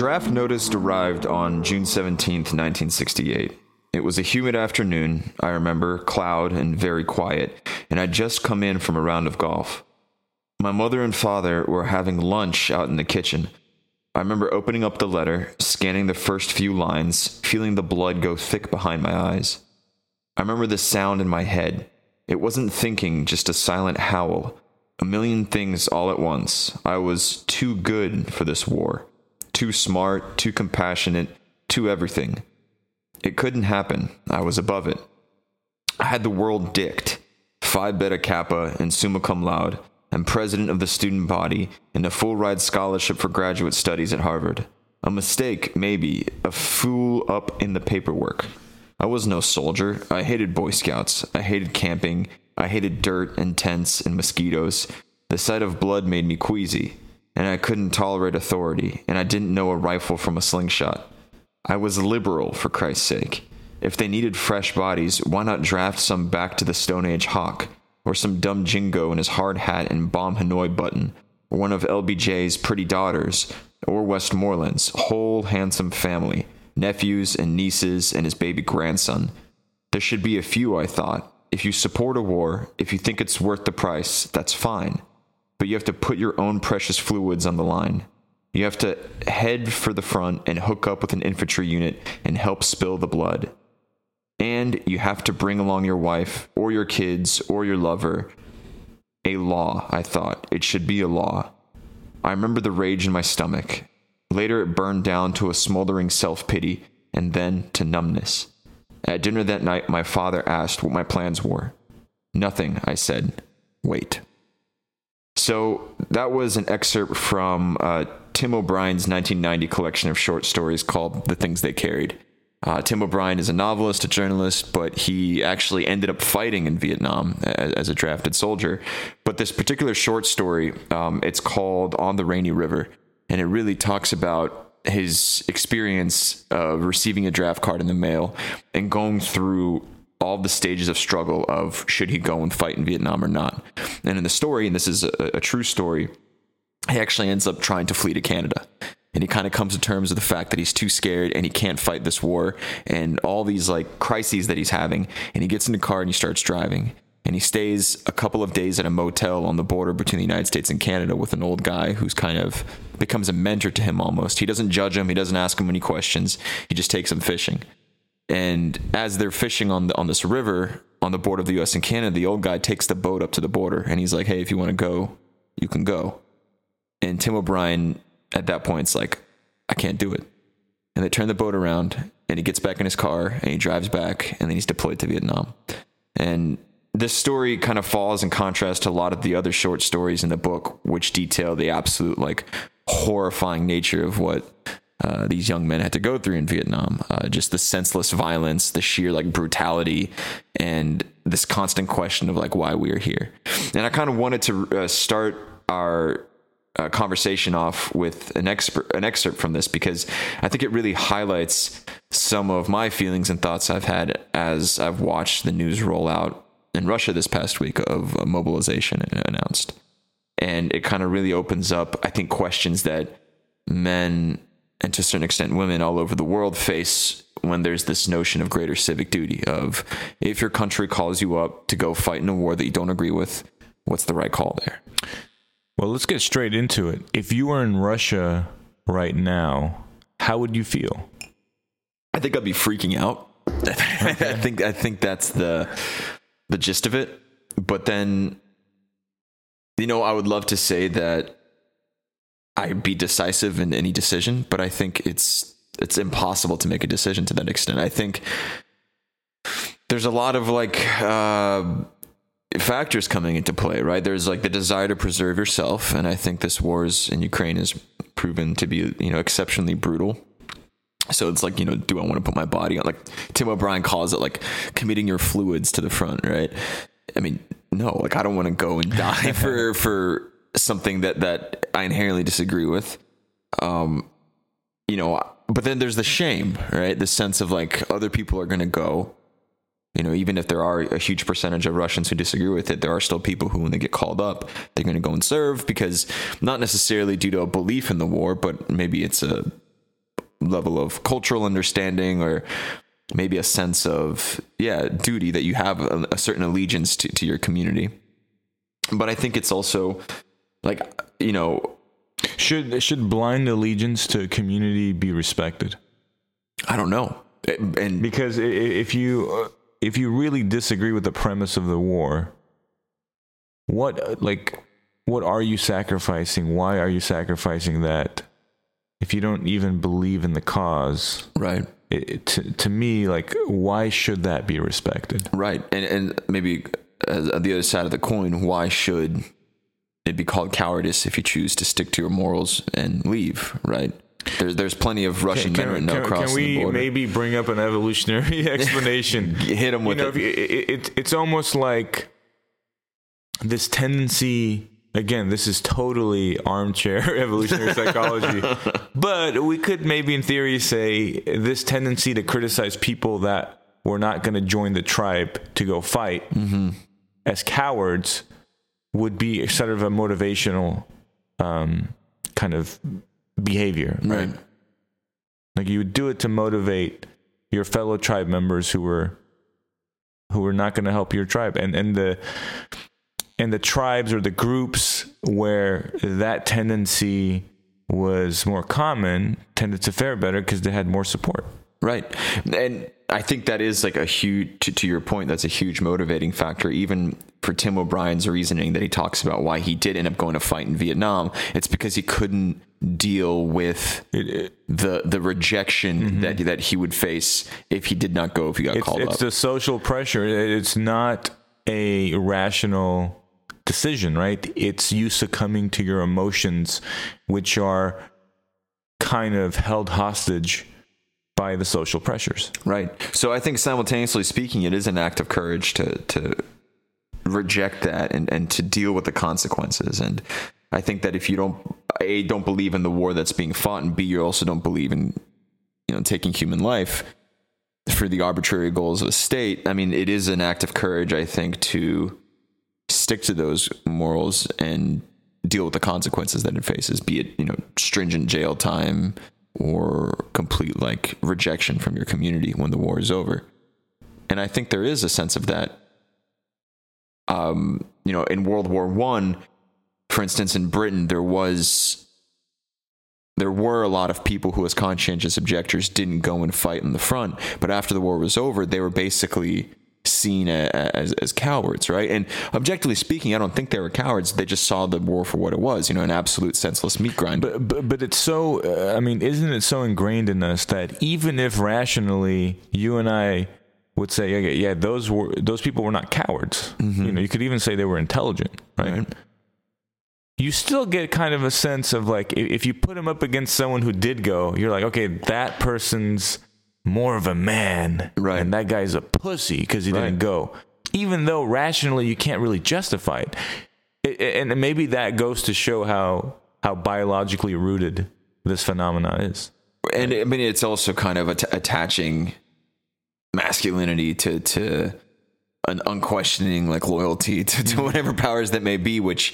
draft notice arrived on June 17th, 1968. It was a humid afternoon, I remember, cloud and very quiet, and I'd just come in from a round of golf. My mother and father were having lunch out in the kitchen. I remember opening up the letter, scanning the first few lines, feeling the blood go thick behind my eyes. I remember the sound in my head. It wasn't thinking, just a silent howl. A million things all at once. I was too good for this war. Too smart, too compassionate, too everything. It couldn't happen. I was above it. I had the world dicked. Phi Beta Kappa and summa cum laude, and president of the student body, and a full ride scholarship for graduate studies at Harvard. A mistake, maybe, a fool up in the paperwork. I was no soldier. I hated Boy Scouts. I hated camping. I hated dirt and tents and mosquitoes. The sight of blood made me queasy, and I couldn't tolerate authority, and I didn't know a rifle from a slingshot. I was liberal, for Christ's sake. If they needed fresh bodies, why not draft some back to the Stone Age hawk, or some dumb jingo in his hard hat and bomb Hanoi button, or one of LBJ's pretty daughters, or Westmoreland's whole handsome family, nephews and nieces and his baby grandson. There should be a few, I thought. If you support a war, if you think it's worth the price, that's fine. But you have to put your own precious fluids on the line. You have to head for the front and hook up with an infantry unit and help spill the blood. And you have to bring along your wife or your kids or your lover. A law, I thought. It should be a law. I remember the rage in my stomach. Later, it burned down to a smoldering self pity and then to numbness. At dinner that night, my father asked what my plans were. Nothing, I said. Wait. So that was an excerpt from uh, Tim O'Brien's 1990 collection of short stories called The Things They Carried. Uh, Tim O'Brien is a novelist, a journalist, but he actually ended up fighting in Vietnam as, as a drafted soldier. But this particular short story, um, it's called On the Rainy River, and it really talks about his experience of receiving a draft card in the mail and going through all the stages of struggle of should he go and fight in Vietnam or not. And in the story, and this is a, a true story, he actually ends up trying to flee to Canada. And he kind of comes to terms with the fact that he's too scared and he can't fight this war and all these like crises that he's having. And he gets in the car and he starts driving. And he stays a couple of days at a motel on the border between the United States and Canada with an old guy who's kind of becomes a mentor to him almost. He doesn't judge him, he doesn't ask him any questions. He just takes him fishing. And as they're fishing on the, on this river on the border of the U.S. and Canada, the old guy takes the boat up to the border, and he's like, "Hey, if you want to go, you can go." And Tim O'Brien at that point is like, "I can't do it." And they turn the boat around, and he gets back in his car, and he drives back, and then he's deployed to Vietnam. And this story kind of falls in contrast to a lot of the other short stories in the book, which detail the absolute like horrifying nature of what uh, these young men had to go through in Vietnam. Uh, just the senseless violence, the sheer like brutality, and this constant question of like why we are here. And I kind of wanted to uh, start our uh, conversation off with an expert, an excerpt from this because I think it really highlights some of my feelings and thoughts I've had as I've watched the news roll out in Russia this past week of mobilization announced. And it kind of really opens up, I think, questions that men and to a certain extent women all over the world face when there's this notion of greater civic duty of if your country calls you up to go fight in a war that you don't agree with what's the right call there? Well let's get straight into it. If you were in russia right now how would you feel? I think i'd be freaking out. Okay. i think i think that's the the gist of it. But then you know i would love to say that I be decisive in any decision, but I think it's it's impossible to make a decision to that extent. I think there's a lot of like uh, factors coming into play, right? There's like the desire to preserve yourself, and I think this wars in Ukraine has proven to be you know exceptionally brutal. So it's like you know, do I want to put my body on? Like Tim O'Brien calls it like committing your fluids to the front, right? I mean, no, like I don't want to go and die for for something that that I inherently disagree with. Um, you know, but then there's the shame, right? The sense of like other people are going to go. You know, even if there are a huge percentage of Russians who disagree with it, there are still people who, when they get called up, they're going to go and serve because not necessarily due to a belief in the war, but maybe it's a level of cultural understanding or maybe a sense of yeah duty that you have a, a certain allegiance to, to your community but i think it's also like you know Should should blind allegiance to community be respected? i don't know and Because if you uh, if you really disagree with the premise of the war, what uh, like what are you sacrificing? Why are you sacrificing that? If you don't even believe in the cause, right it, it- to, to me, like why should that be respected? right and and maybe uh, the other side of the coin why should it be called cowardice if you choose to stick to your morals and leave right there's there's plenty of russian men right now can, crossing can we the border maybe bring up an evolutionary explanation? hit them you with know, it you, it, it, it's almost like this tendency. Again, this is totally armchair evolutionary psychology, but we could maybe, in theory, say this tendency to criticize people that were not going to join the tribe to go fight Mm-hmm. as cowards would be sort of a motivational um, kind of behavior, right? right Like you would do it to motivate your fellow tribe members who were who were not going to help your tribe, and and the and the tribes or the groups where that tendency was more common tended to fare better because they had more support. Right. And I think that is like a huge, to, to your point, that's a huge motivating factor, even for Tim O'Brien's reasoning that he talks about why he did end up going to fight in Vietnam. It's because he couldn't deal with It, it, the the rejection mm-hmm. that that he would face if he did not go if he got it's called it's up. the social pressure. It's not a rational decision, right? It's you succumbing to your emotions, which are kind of held hostage by the social pressures. Right. So I think simultaneously speaking, it is an act of courage to to reject that and, and to deal with the consequences. And I think that if you don't A, don't believe in the war that's being fought, and B, you also don't believe in, you know, taking human life for the arbitrary goals of a state, I mean, it is an act of courage, I think, to stick to those morals and deal with the consequences that it faces, be it, you know, stringent jail time or complete like rejection from your community when the war is over. And I think there is a sense of that. Um, you know, in World War One, for instance, in Britain, there was there were a lot of people who, as conscientious objectors, didn't go and fight in the front. But after the war was over, they were basically seen as as cowards, right? And objectively speaking, I don't think they were cowards. They just saw the war for what it was, you know, an absolute senseless meat grind. But but, but it's so. Uh, I mean, isn't it so ingrained in us that even if rationally you and I would say, okay, yeah, those were those people were not cowards. You know, you could even say they were intelligent, right? Right. You still get kind of a sense of like if you put them up against someone who did go, you're like, okay, that person's more of a man, Right. And that guy's a pussy because he Right. didn't go. Even though rationally you can't really justify it, and maybe that goes to show how how biologically rooted this phenomenon is. and I mean, it's also kind of at- attaching masculinity to to an unquestioning like loyalty to, to whatever powers that may be, which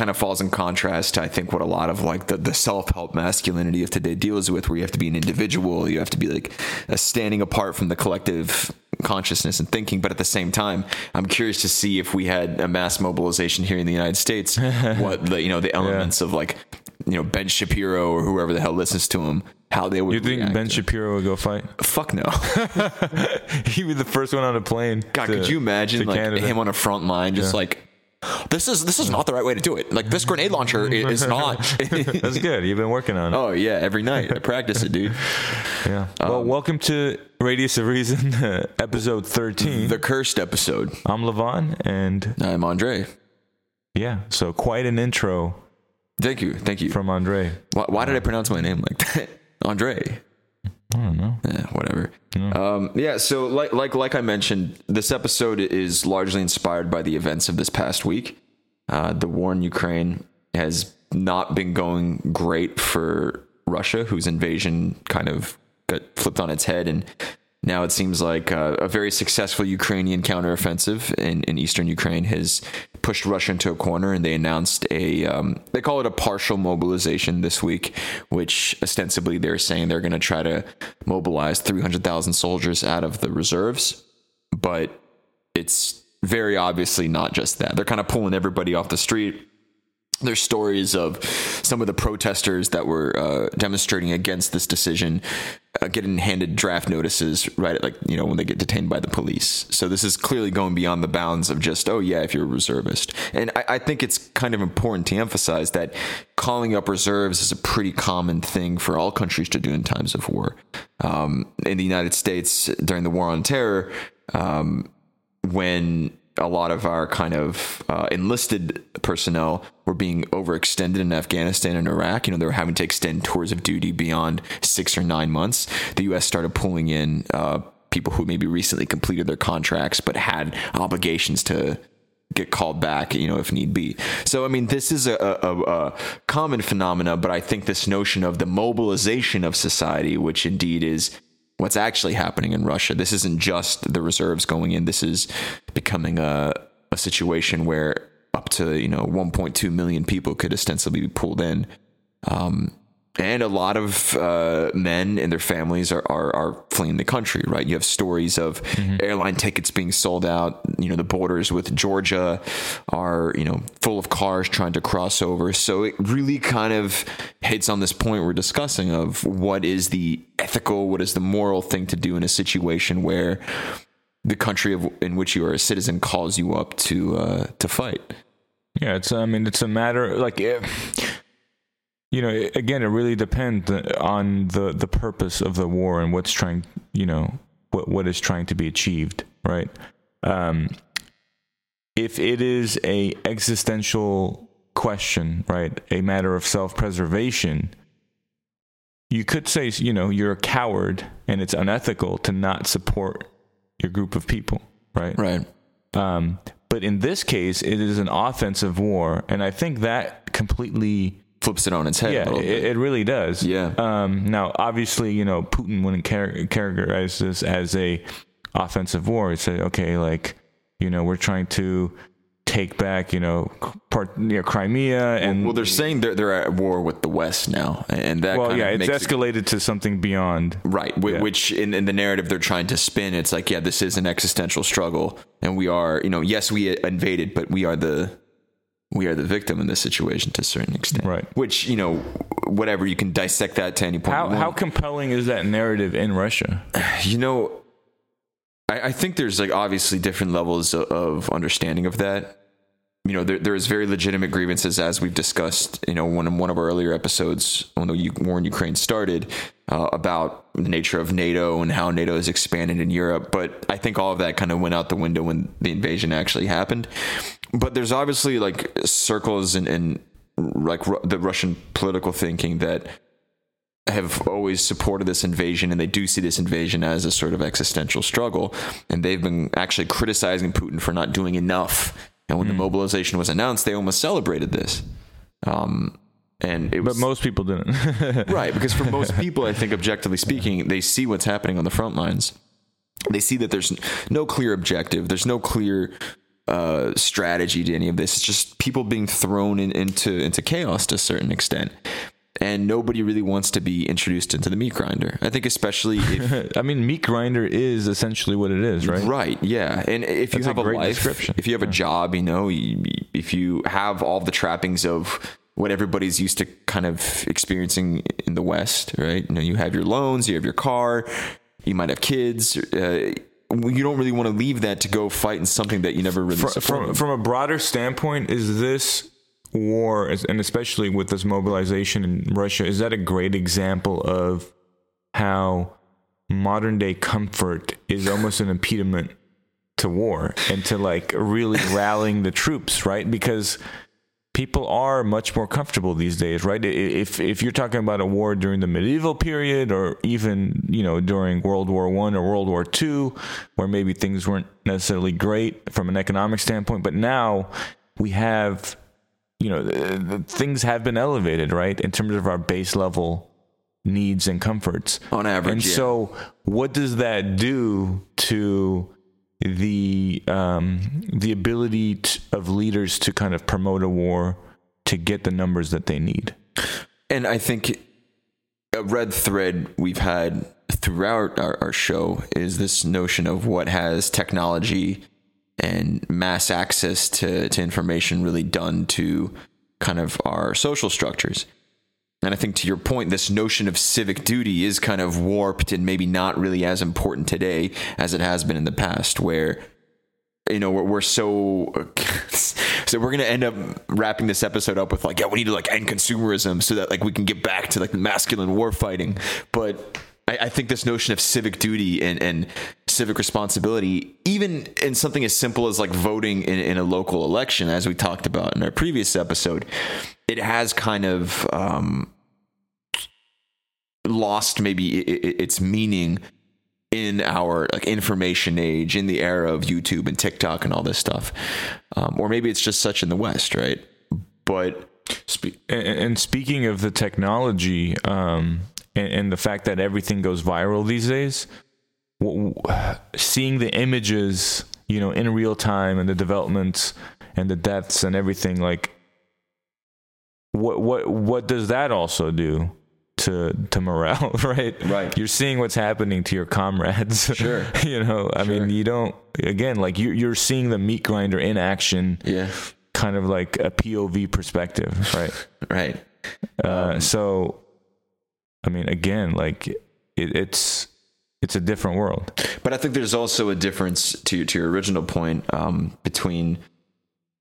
kind of falls in contrast to I think what a lot of like the, the self help masculinity of today deals with, where you have to be an individual, you have to be like a standing apart from the collective consciousness and thinking. But at the same time, I'm curious to see if we had a mass mobilization here in the United States, what the you know the elements of like you know Ben Shapiro or whoever the hell listens to him, how they would. You think Ben to- Shapiro would go fight? Fuck no. He'd be the first one on a plane. God, to- could you imagine like Canada. him on a front line, just like this is this is not the right way to do it. Like this grenade launcher is not. That's good. You've been working on it. oh yeah, every night I practice it, dude. Yeah. Um, Well, welcome to Radius of Reason, episode 13. The cursed episode. I'm Levon, and I'm Andre. yeah, so quite an intro Thank you, thank you. from Andre. Why, why did I pronounce my name like that, Andre? I don't know. Eh, whatever. Um, yeah. So, like, like, like I mentioned, this episode is largely inspired by the events of this past week. Uh, the war in Ukraine has not been going great for Russia, whose invasion kind of got flipped on its head, and now it seems like uh, a very successful Ukrainian counteroffensive in, in eastern Ukraine has pushed Russia into a corner, and they announced a um, they call it a partial mobilization this week, which ostensibly they're saying they're going to try to mobilize 300,000 soldiers out of the reserves, but it's very obviously not just that. They're kind of pulling everybody off the street there's stories of some of the protesters that were uh, demonstrating against this decision uh, getting handed draft notices right at like you know when they get detained by the police. So this is clearly going beyond the bounds of just oh yeah if you're a reservist. And I, I think it's kind of important to emphasize that calling up reserves is a pretty common thing for all countries to do in times of war. Um, in the united states during the war on terror um, when a lot of our kind of uh, enlisted personnel were being overextended in Afghanistan and Iraq. You know, they were having to extend tours of duty beyond six or nine months. The U.S. started pulling in uh, people who maybe recently completed their contracts but had obligations to get called back, you know, if need be. So, I mean, this is a, a, a, common phenomena, but I think this notion of the mobilization of society, which indeed is what's actually happening in Russia. This isn't just the reserves going in. This is becoming a, a situation where up to you know 1.2 million people could ostensibly be pulled in. Um, and a lot of uh, men and their families are, are, are fleeing the country. Right, you have stories of mm-hmm. airline tickets being sold out. You know, the borders with Georgia are you know full of cars trying to cross over. So it really kind of hits on this point we're discussing of what is the ethical, what is the moral thing to do in a situation where the country of, in which you are a citizen calls you up to uh, to fight. Yeah, it's I mean it's a matter like. If, you know again it really depends on the the purpose of the war and what's trying you know what what is trying to be achieved right? Um if it is a existential question right a matter of self-preservation you could say you know you're a coward and it's unethical to not support your group of people right? Right. Um but in this case it is an offensive war and i think that completely flips it on its head. Yeah, it, it, really does. Yeah. Um, now, obviously, you know, Putin wouldn't char- characterize this as a offensive war. He'd say, okay, like, you know, we're trying to take back, you know, part near Crimea, and well, well, they're saying they're they're at war with the West now, and that well, yeah, it's escalated it, to something beyond, right? Yeah. Which in, in the narrative they're trying to spin, it's like, yeah, this is an existential struggle, and we are, you know, yes, we invaded, but we are the we are the victim in this situation to a certain extent. Right. Which, you know, whatever, you can dissect that to any point. How, how compelling is that narrative in Russia? You know, I, I think there's like obviously different levels of, of understanding of that. You know, there, there's very legitimate grievances, as we've discussed, you know, one in one of our earlier episodes when the war in Ukraine started, uh, about the nature of NATO and how NATO has expanded in Europe. But I think all of that kind of went out the window when the invasion actually happened but there's obviously like circles and in, in, like the Russian political thinking that have always supported this invasion and they do see this invasion as a sort of existential struggle and they've been actually criticizing Putin for not doing enough and when mm. the hmm. mobilization was announced they almost celebrated this um, and it was, but most people didn't right because for most people i think objectively speaking they see what's happening on the front lines they see that there's no clear objective there's no clear uh, strategy to any of this. It's just people being thrown in, into into chaos to a certain extent. And nobody really wants to be introduced into the meat grinder. I think, especially if, I mean, meat grinder is essentially what it is, right? Right. Yeah. And if That's you have a, a life, if you have yeah. a job, you know, if you have all the trappings of what everybody's used to kind of experiencing in the West, right? You know, you have your loans, you have your car, you might have kids. Uh, you don't really want to leave that to go fight in something that you never really from, from, from a broader standpoint is this war and especially with this mobilization in Russia is that a great example of how modern day comfort is almost an impediment to war and to like really rallying the troops right? Because people are much more comfortable these days, right? If if you're talking about a war during the medieval period, or even you know during World War One or World War Two, where maybe things weren't necessarily great from an economic standpoint, but now we have, you know, the, the things have been elevated, right, in terms of our base level needs and comforts on average. And yeah. so, what does that do to the um, the ability t of leaders to kind of promote a war to get the numbers that they need. And I think a red thread we've had throughout our, our show is this notion of what has technology and mass access to, to information really done to kind of our social structures. And I think to your point, this notion of civic duty is kind of warped and maybe not really as important today as it has been in the past, where you know we're, we're so so we're gonna end up wrapping this episode up with like yeah we need to like end consumerism so that like we can get back to like masculine war fighting. But I, I think this notion of civic duty and, and civic responsibility even in something as simple as like voting in, in a local election as we talked about in our previous episode it has kind of um, lost maybe its meaning in our like information age in the era of YouTube and TikTok and all this stuff. Um, or maybe it's just such in the West, right? But Spe- and, speaking of the technology um, and, and, the fact that everything goes viral these days, seeing the images, you know, in real time and the developments and the deaths and everything, like, what what what does that also do? to to morale, right? Right. You're seeing what's happening to your comrades. Sure. you know, I sure. mean, you don't. Again, like you you're seeing the meat grinder in action. Yeah. Kind of like a POV perspective, right? right. Uh, um, so, I mean, again, like it, it's it's a different world. But I think there's also a difference to to your original point um, between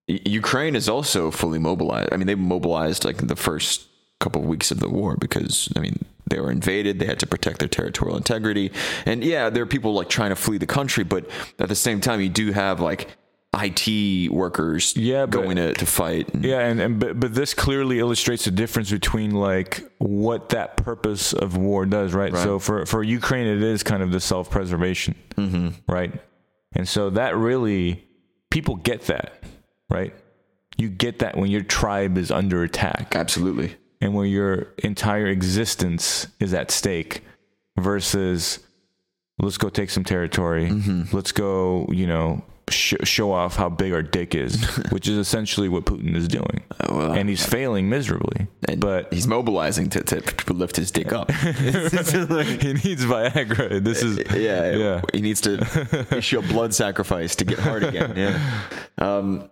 Ukraine is also fully mobilized. I mean, they mobilized like the first couple of weeks of the war because I mean they were invaded. They had to protect their territorial integrity. And yeah, there are people like trying to flee the country, but at the same time, you do have like IT workers yeah, but, going to, to fight. And, yeah, and, and but but this clearly illustrates the difference between like what that purpose of war does, right? right. So for for Ukraine, it is kind of the self preservation, mm-hmm. right? And so that really people get that, right? You get that when your tribe is under attack. Absolutely and where your entire existence is at stake versus let's go take some territory. Mm-hmm. Let's go, you know, sh- show off how big our dick is, which is essentially what Putin is doing. Uh, well, and he's failing miserably. but he's mobilizing to, to, to lift his dick up. he needs Viagra. This is yeah, yeah. He needs to issue a blood sacrifice to get hard again. Yeah. Um,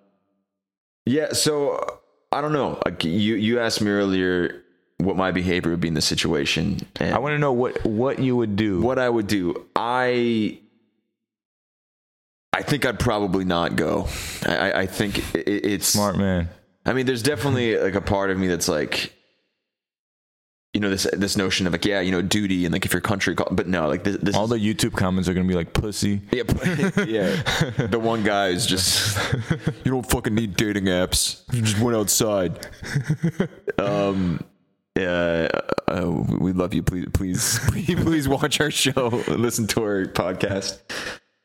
yeah. So I don't know. Like you, you asked me earlier what my behavior would be in the situation. I want to know what what you would do. What I would do. I I think I'd probably not go. I, I think it, it's smart man. I mean, there's definitely like a part of me that's like, you know this this notion of like yeah you know duty and like if your country call, but no like this, this all the YouTube comments are gonna be like pussy. Yeah yeah. The one guy is just you don't fucking need dating apps. You just went outside. Um yeah uh, we love you. Please please please, please watch our show. Listen to our podcast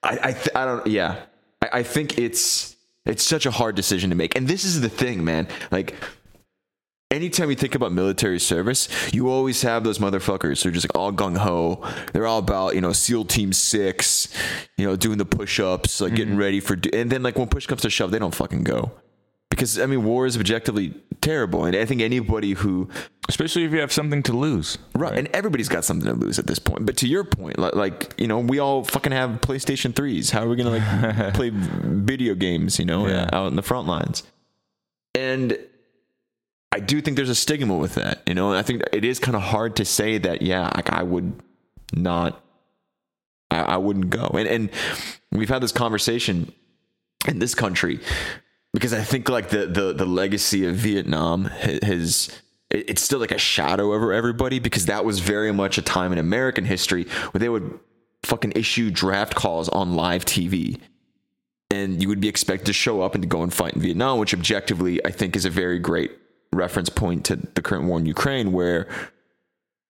I I, th- I don't yeah I, I think it's it's such a hard decision to make and this is the thing man like anytime you think about military service, you always have those motherfuckers who are just like all gung ho. They're all about, you know, SEAL Team Six, you know, doing the push ups, like mm-hmm. getting ready for, and then like when push comes to shove, they don't fucking go. Because I mean, war is objectively terrible, and I think anybody who, especially if you have something to lose, right? right. And everybody's got something to lose at this point. But to your point, like, like you know, we all fucking have PlayStation threes. How are we gonna like play video games? You know, yeah. out in the front lines, and I do think there's a stigma with that, you know. And I think it is kind of hard to say that, yeah, like I would not, I, I wouldn't go. And and we've had this conversation in this country because I think like the the the legacy of Vietnam has it's still like a shadow over everybody because that was very much a time in American history where they would fucking issue draft calls on live TV. And you would be expected to show up and to go and fight in Vietnam, which objectively I think is a very great reference point to the current war in Ukraine, where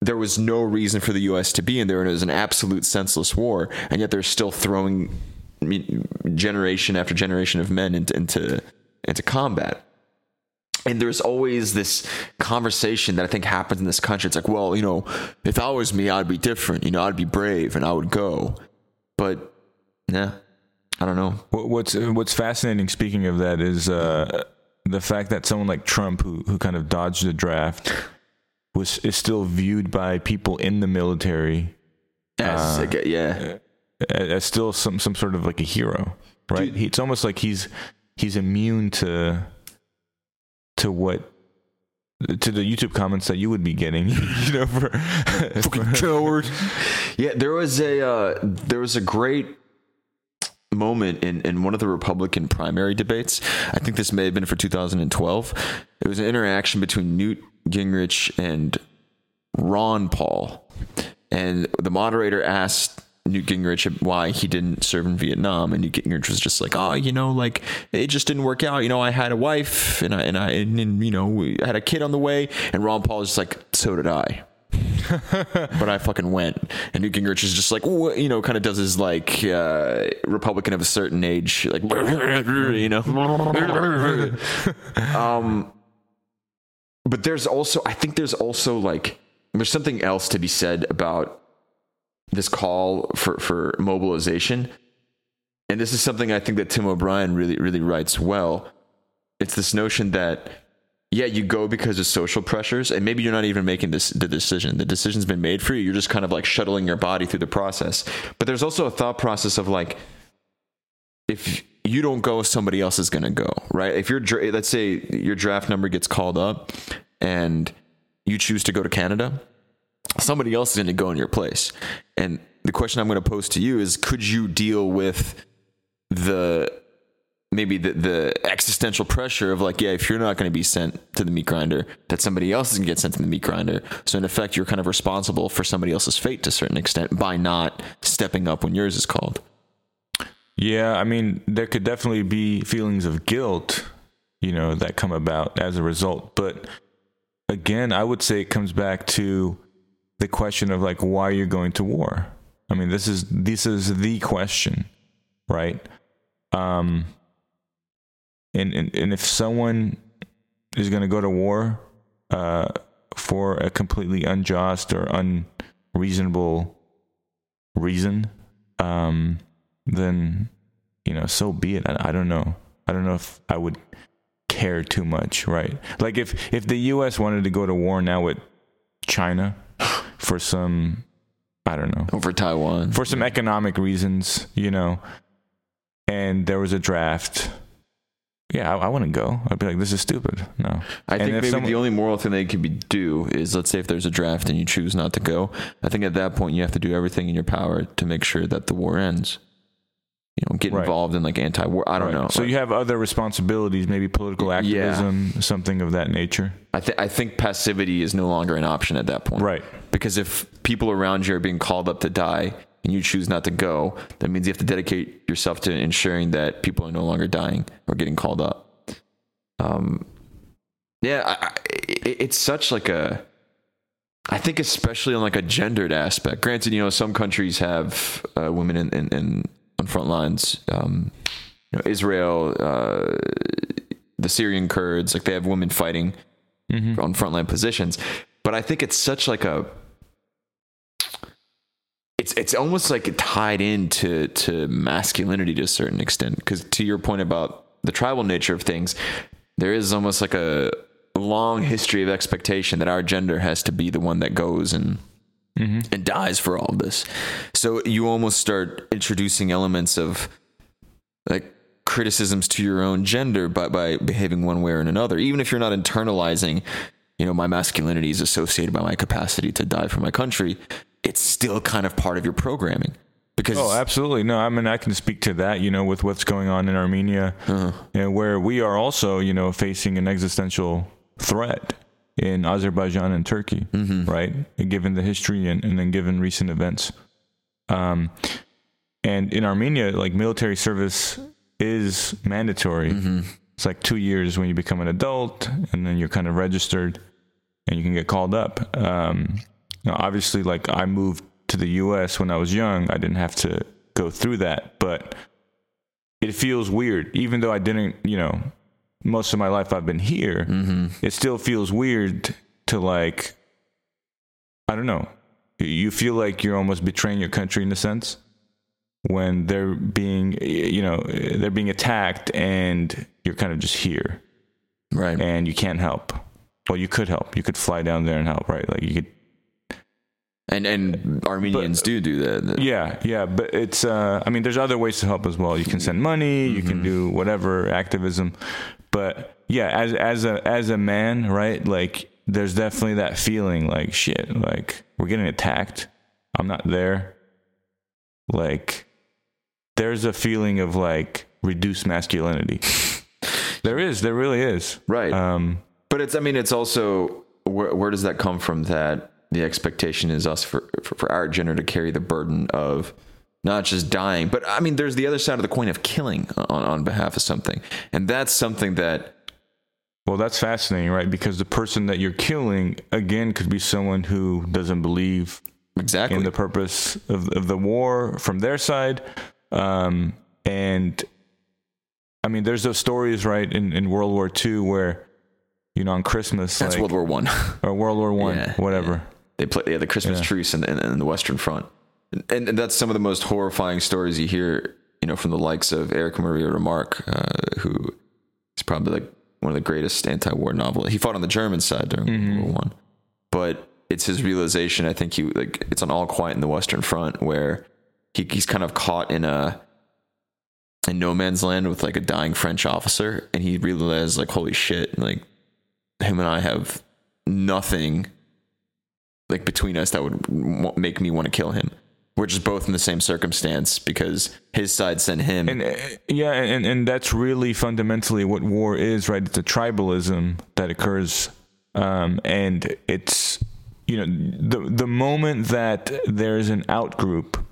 there was no reason for the U.S. to be in there, and it was an absolute senseless war, and yet they're still throwing generation after generation of men into into, into combat. And there's always this conversation that I think happens in this country. It's like, well, you know, if I was me, I'd be different. You know, I'd be brave and I would go. But yeah, I don't know. What's What's fascinating, speaking of that, is uh, the fact that someone like Trump, who who kind of dodged the draft, was is still viewed by people in the military As, Uh, yeah, as still some some sort of like a hero, right? Dude. He, it's almost like he's he's immune to to what to the YouTube comments that you would be getting, you know, for, for coward. yeah, there was a uh, there was a great moment in, in one of the Republican primary debates. I think this may have been for 2012. It was an interaction between Newt Gingrich and Ron Paul, and the moderator asked. Newt Gingrich why he didn't serve in Vietnam, and Newt Gingrich was just like, "Oh, you know, like it just didn't work out. You know, I had a wife, and I and I and, and, you know, we had a kid on the way." And Ron Paul was just like, "So did I." but I fucking went. And Newt Gingrich is just like, you know, kind of does his like uh, Republican of a certain age, like, you know. um, but there's also, I think there's also like, there's something else to be said about this call for for mobilization. And this is something I think that Tim O'Brien really really writes well. It's this notion that yeah, you go because of social pressures, and maybe you're not even making this the decision. The decision's been made for you. You're just kind of like shuttling your body through the process. But there's also a thought process of like, if you don't go, somebody else is going to go, right? If you're, let's say your draft number gets called up, and you choose to go to Canada, somebody else is going to go in your place. And the question I'm going to pose to you is: Could you deal with the maybe the, the existential pressure of like, yeah, if you're not going to be sent to the meat grinder, that somebody else is going to get sent to the meat grinder. So in effect, you're kind of responsible for somebody else's fate to a certain extent by not stepping up when yours is called. Yeah, I mean, there could definitely be feelings of guilt, you know, that come about as a result. But again, I would say it comes back to the question of like why are you're going to war. I mean, this is this is the question, right? Um and and, and if someone is going to go to war uh for a completely unjust or unreasonable reason, um then you know so be it I, I don't know i don't know if i would care too much right like if if the us wanted to go to war now with china for some i don't know. Over Taiwan. for some economic reasons you know. And there was a draft. Yeah i, I wouldn't go. I'd be like this is stupid. No. I And think maybe someone- the only moral thing they could be do is let's say if there's a draft and you choose not to go, I think at that point you have to do everything in your power to make sure that the war ends. You know, get Right. involved in like anti-war. I don't Right. know. so you have other responsibilities maybe political Yeah. activism something of that nature I think I think passivity is no longer an option at that point. right Because if people around you are being called up to die and you choose not to go, that means you have to dedicate yourself to ensuring that people are no longer dying or getting called up. Um, yeah, I, I, it, it's such like a. I think especially on like a gendered aspect. Granted, you know some countries have uh, women in, in, in on front lines. Um, you know, Israel, uh, the Syrian Kurds, like they have women fighting on frontline positions. But I think it's such like a it's it's almost like tied into to masculinity to a certain extent because to your point about the tribal nature of things there is almost like a long history of expectation that our gender has to be the one that goes and and dies for all of this so you almost start introducing elements of like criticisms to your own gender by, by behaving one way or another even if you're not internalizing you know my masculinity is associated by my capacity to die for my country it's still kind of part of your programming because Oh, absolutely. No, I mean, I can speak to that, you know, with what's going on in Armenia, Uh-huh. you know, where we are also, you know, facing an existential threat in Azerbaijan and Turkey, Mm-hmm. right? Given the history and, and then given recent events. Um, and in Armenia, like military service is mandatory. Mm-hmm. It's like two years when you become an adult, and then you're kind of registered, and you can get called up. Um, now, obviously, like I moved to the U.S. when I was young, I didn't have to go through that, but it feels weird, even though I didn't, you know, most of my life I've been here. Mm-hmm. It still feels weird to like, I don't know. You feel like you're almost betraying your country in a sense. when they're being you know they're being attacked and you're kind of just here Right. and you can't help. Well, you could help. You could fly down there and help, right? Like you could And and Armenians do do that. Yeah, yeah, but it's. Uh, I mean, there's other ways to help as well. You can send money. You can do whatever activism, but yeah, as as a as a man, right? Like, there's definitely that feeling, like shit, like we're getting attacked. I'm not there. Like, there's a feeling of like reduced masculinity. there is. There really is. Right. Um. But it's, I mean, it's also, where, where does that come from that the expectation is us for, for, for our gender to carry the burden of not just dying, but I mean, there's the other side of the coin of killing on, on behalf of something. And that's something that, Well, that's fascinating, right? Because the person that you're killing again could be someone who doesn't believe exactly. in the purpose of, of the war from their side. Um, and I mean, there's those stories, right, in, in World War II where, you know, on Christmas, that's like, World War One. or World War One, Yeah, whatever. They play yeah, the Christmas Yeah. truce in, in, in the Western Front, and, and that's some of the most horrifying stories you hear. You know, from the likes of Erich Maria Remarque, uh, who is probably like one of the greatest anti-war novelists. He fought on the German side during World War One, but it's his realization. I think he like it's on All Quiet in the Western Front where he, he's kind of caught in a in no man's land with like a dying French officer, and he realizes like, holy shit, like him and I have nothing like between us that would w- make me want to kill him. We're just both in the same circumstance because his side sent him. And uh, yeah, and, and that's really fundamentally what war is, right? It's a tribalism that occurs, um, and it's you know the the moment that there's an outgroup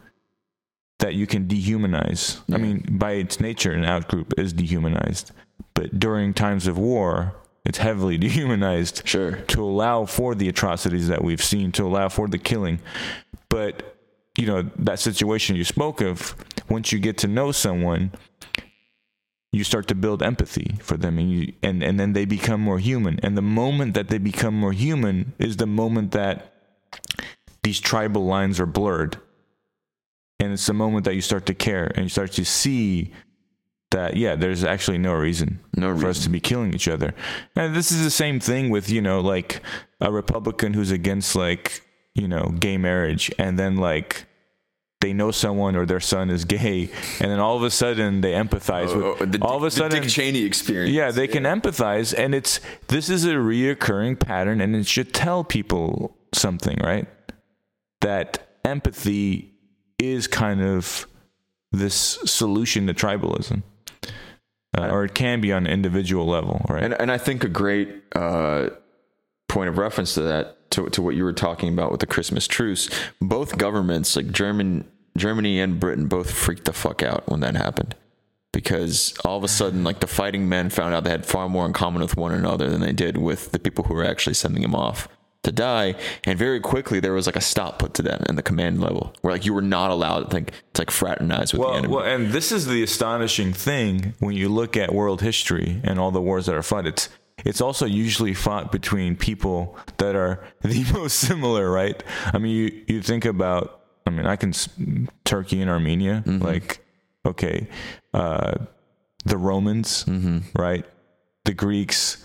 that you can dehumanize. I mean, by its nature, an outgroup is dehumanized, but during times of war, it's heavily dehumanized sure. to allow for the atrocities that we've seen, to allow for the killing. But, you know, that situation you spoke of, once you get to know someone, you start to build empathy for them and you and, and then they become more human. And the moment that they become more human is the moment that these tribal lines are blurred. And it's the moment that you start to care and you start to see that yeah, there's actually no reason No for us to be killing each other. And this is the same thing with, you know, like a Republican who's against like, you know, gay marriage and then like they know someone or their son is gay and then all of a sudden they empathize Oh, with the, all of a sudden Dick Cheney experience. yeah, they can empathize and it's this is a reoccurring pattern and it should tell people something, right? That empathy is kind of this solution to tribalism. Uh, or it can be on an individual level, right? And, and I think a great uh, point of reference to that, to, to what you were talking about with the Christmas truce, both governments, like German, Germany and Britain, both freaked the fuck out when that happened. Because all of a sudden, like the fighting men found out they had far more in common with one another than they did with the people who were actually sending them off to die. And very quickly, there was like a stop put to that in the command level, where like you were not allowed to like to like fraternize with the Well, enemy. well, and this is the astonishing thing when you look at world history and all the wars that are fought. It's it's also usually fought between people that are the most similar, right? I mean, you you think about. I mean, I can Turkey and Armenia, like okay, uh, the Romans, right? The Greeks.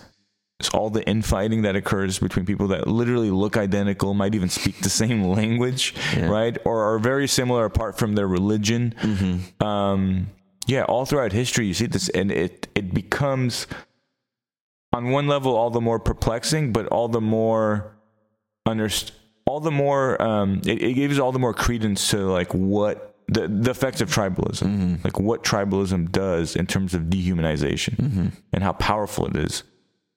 It's all the infighting that occurs between people that literally look identical, might even speak the same language, right? Or are very similar apart from their religion. Um, yeah, all throughout history, you see this, and it it becomes on one level all the more perplexing, but all the more underst- all the more um, it, it gives all the more credence to like what the the effects of tribalism, like what tribalism does in terms of dehumanization and how powerful it is.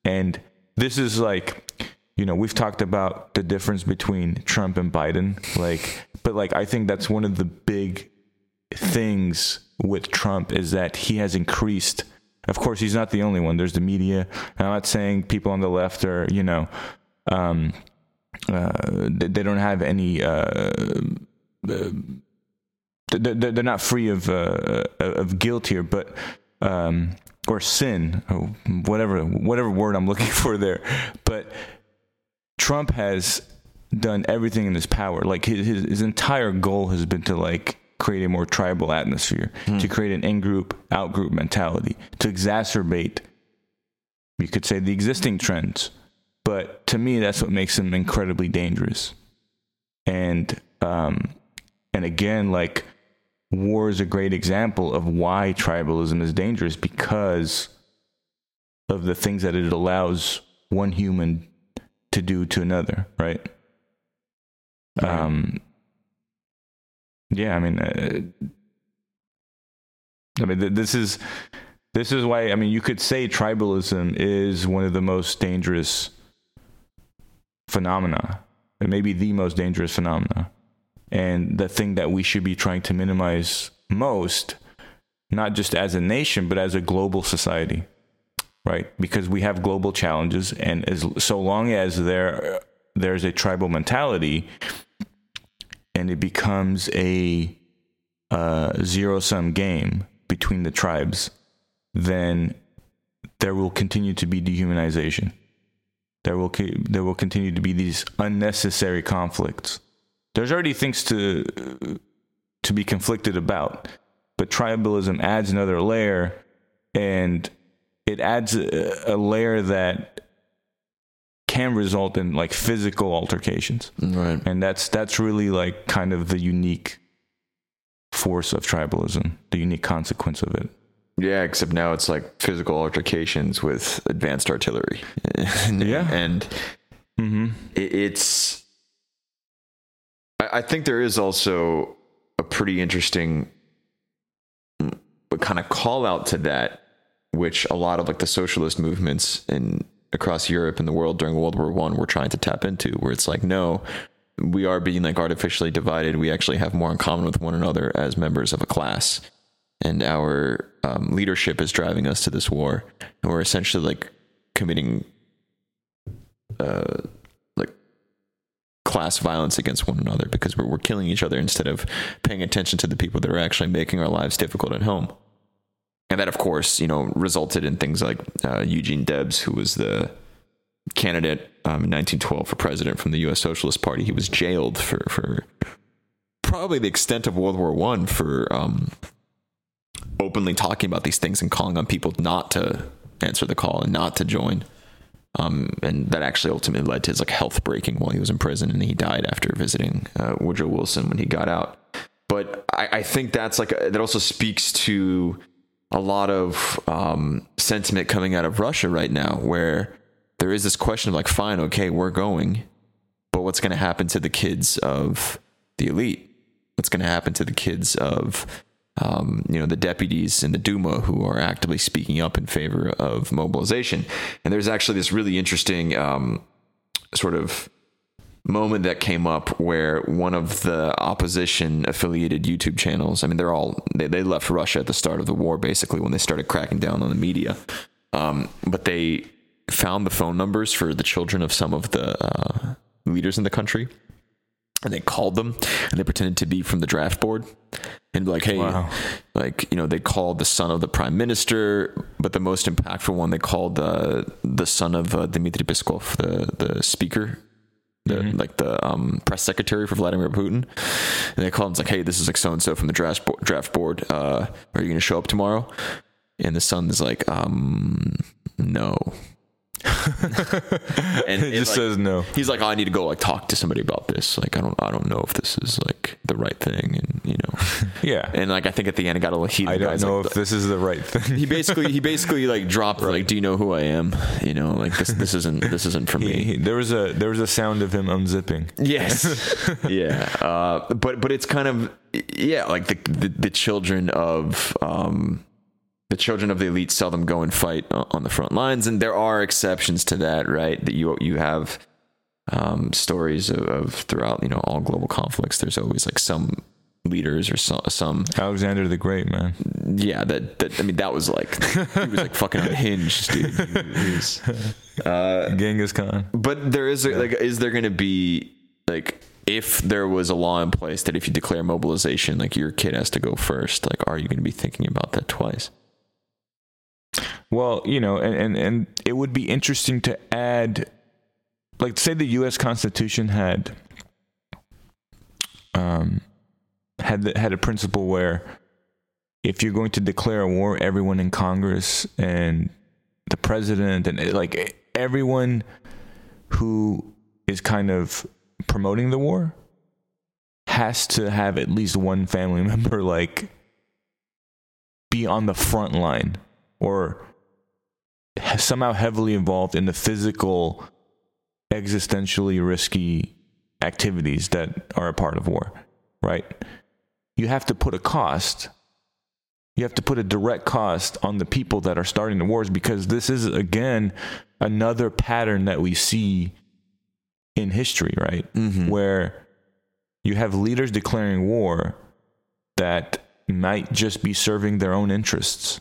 And this is like, you know, we've talked about the difference between Trump and Biden, like, but like I think that's one of the big things with Trump is that he has increased. Of course, he's not the only one. There's the media. And I'm not saying people on the left are, you know, um, uh, they, don't have any. Uh, uh, they're not free of uh, of guilt here, but um, or sin, or whatever whatever word I'm looking for there. But Trump has done everything in his power. Like his his, his entire goal has been to like create a more tribal atmosphere, to create an in group, out group mentality, to exacerbate, you could say, the existing trends. But to me, that's what makes them incredibly dangerous. And, um, and again, like war is a great example of why tribalism is dangerous because of the things that it allows one human to do to another, right? Um, yeah, I mean, uh, I mean, th- this is this is why I mean, you could say tribalism is one of the most dangerous phenomena, it may be the most dangerous phenomena, and the thing that we should be trying to minimize most, not just as a nation, but as a global society, right? Because we have global challenges, and as so long as there there's a tribal mentality, and it becomes a uh, zero sum game between the tribes, then there will continue to be dehumanization. There will there will continue to be these unnecessary conflicts. There's already things to to be conflicted about, but tribalism adds another layer, and it adds a, a layer that can result in like physical altercations. Right. And that's that's really like kind of the unique force of tribalism, the unique consequence of it. Yeah, except now it's like physical altercations with advanced artillery. and, Yeah. and Mm-hmm. it, it's. I, I think there is also a pretty interesting kind of call out to that, which a lot of like the socialist movements in across Europe and the world during World War One were trying to tap into, where it's like, no, we are being like artificially divided. We actually have more in common with one another as members of a class, and our um, leadership is driving us to this war, and we're essentially like committing, uh, class violence against one another because we're, we're killing each other instead of paying attention to the people that are actually making our lives difficult at home. And that, of course, you know, resulted in things like uh, Eugene Debs, who was the candidate um, in 1912 for president from the U.S. Socialist Party. He was jailed for for probably the extent of World War One for um, openly talking about these things and calling on people not to answer the call and not to join. Um, and that actually ultimately led to his like health breaking while he was in prison, and he died after visiting uh, Woodrow Wilson when he got out. But I, I think that's like a, that also speaks to a lot of um, sentiment coming out of Russia right now, where there is this question of like, fine, okay, we're going, but what's going to happen to the kids of the elite? What's going to happen to the kids of um, you know the deputies in the Duma who are actively speaking up in favor of mobilization? And there's actually this really interesting um, sort of moment that came up where one of the opposition affiliated YouTube channels, I mean, they're all, they, they left Russia at the start of the war, basically, when they started cracking down on the media. Um, but they found the phone numbers for the children of some of the uh, leaders in the country. And they called them and they pretended to be from the draft board and be like, hey, Wow. like, you know, they called the son of the prime minister, but the most impactful one, they called uh, the son of uh, Dmitry Peskov, the, the speaker the like the um, press secretary for Vladimir Putin, and they called him. It's like, hey, this is like so and so from the draft bo- draft board. Uh, are you going to show up tomorrow? And the son is like, um, no. and It just like, says no. He's like, oh, I need to go like talk to somebody about this. Like, I don't, I don't know if this is like the right thing, and you know, Yeah. and like I think at the end it got a little heated. I don't know like, if this is the right thing. he basically he basically like dropped like, do you know who I am? You know, like this this isn't this isn't for me. He- he- there was a there was a sound of him unzipping. Yes. yeah. Uh, but but it's kind of yeah, like the the, the children of um, the children of the elite seldom go and fight on the front lines, and there are exceptions to that, right? That you you have um, stories of, of throughout you know all global conflicts. There's always like some leaders or some, some Alexander the Great, man. yeah that that I mean that was like he was like fucking unhinged, dude. He was- Genghis Khan. But there is a, like, is there going to be like, if there was a law in place that if you declare mobilization, like your kid has to go first, like, are you going to be thinking about that twice? Well, you know, and, and, and it would be interesting to add, like, say the U.S. Constitution had, um, had the, had a principle where if you're going to declare a war, everyone in Congress and the president and like everyone who is kind of promoting the war has to have at least one family member like be on the front line or somehow heavily involved in the physical existentially risky activities that are a part of war right you have to put a cost you have to put a direct cost on the people that are starting the wars because this is again another pattern that we see in history, right? Mm-hmm. Where you have leaders declaring war that might just be serving their own interests,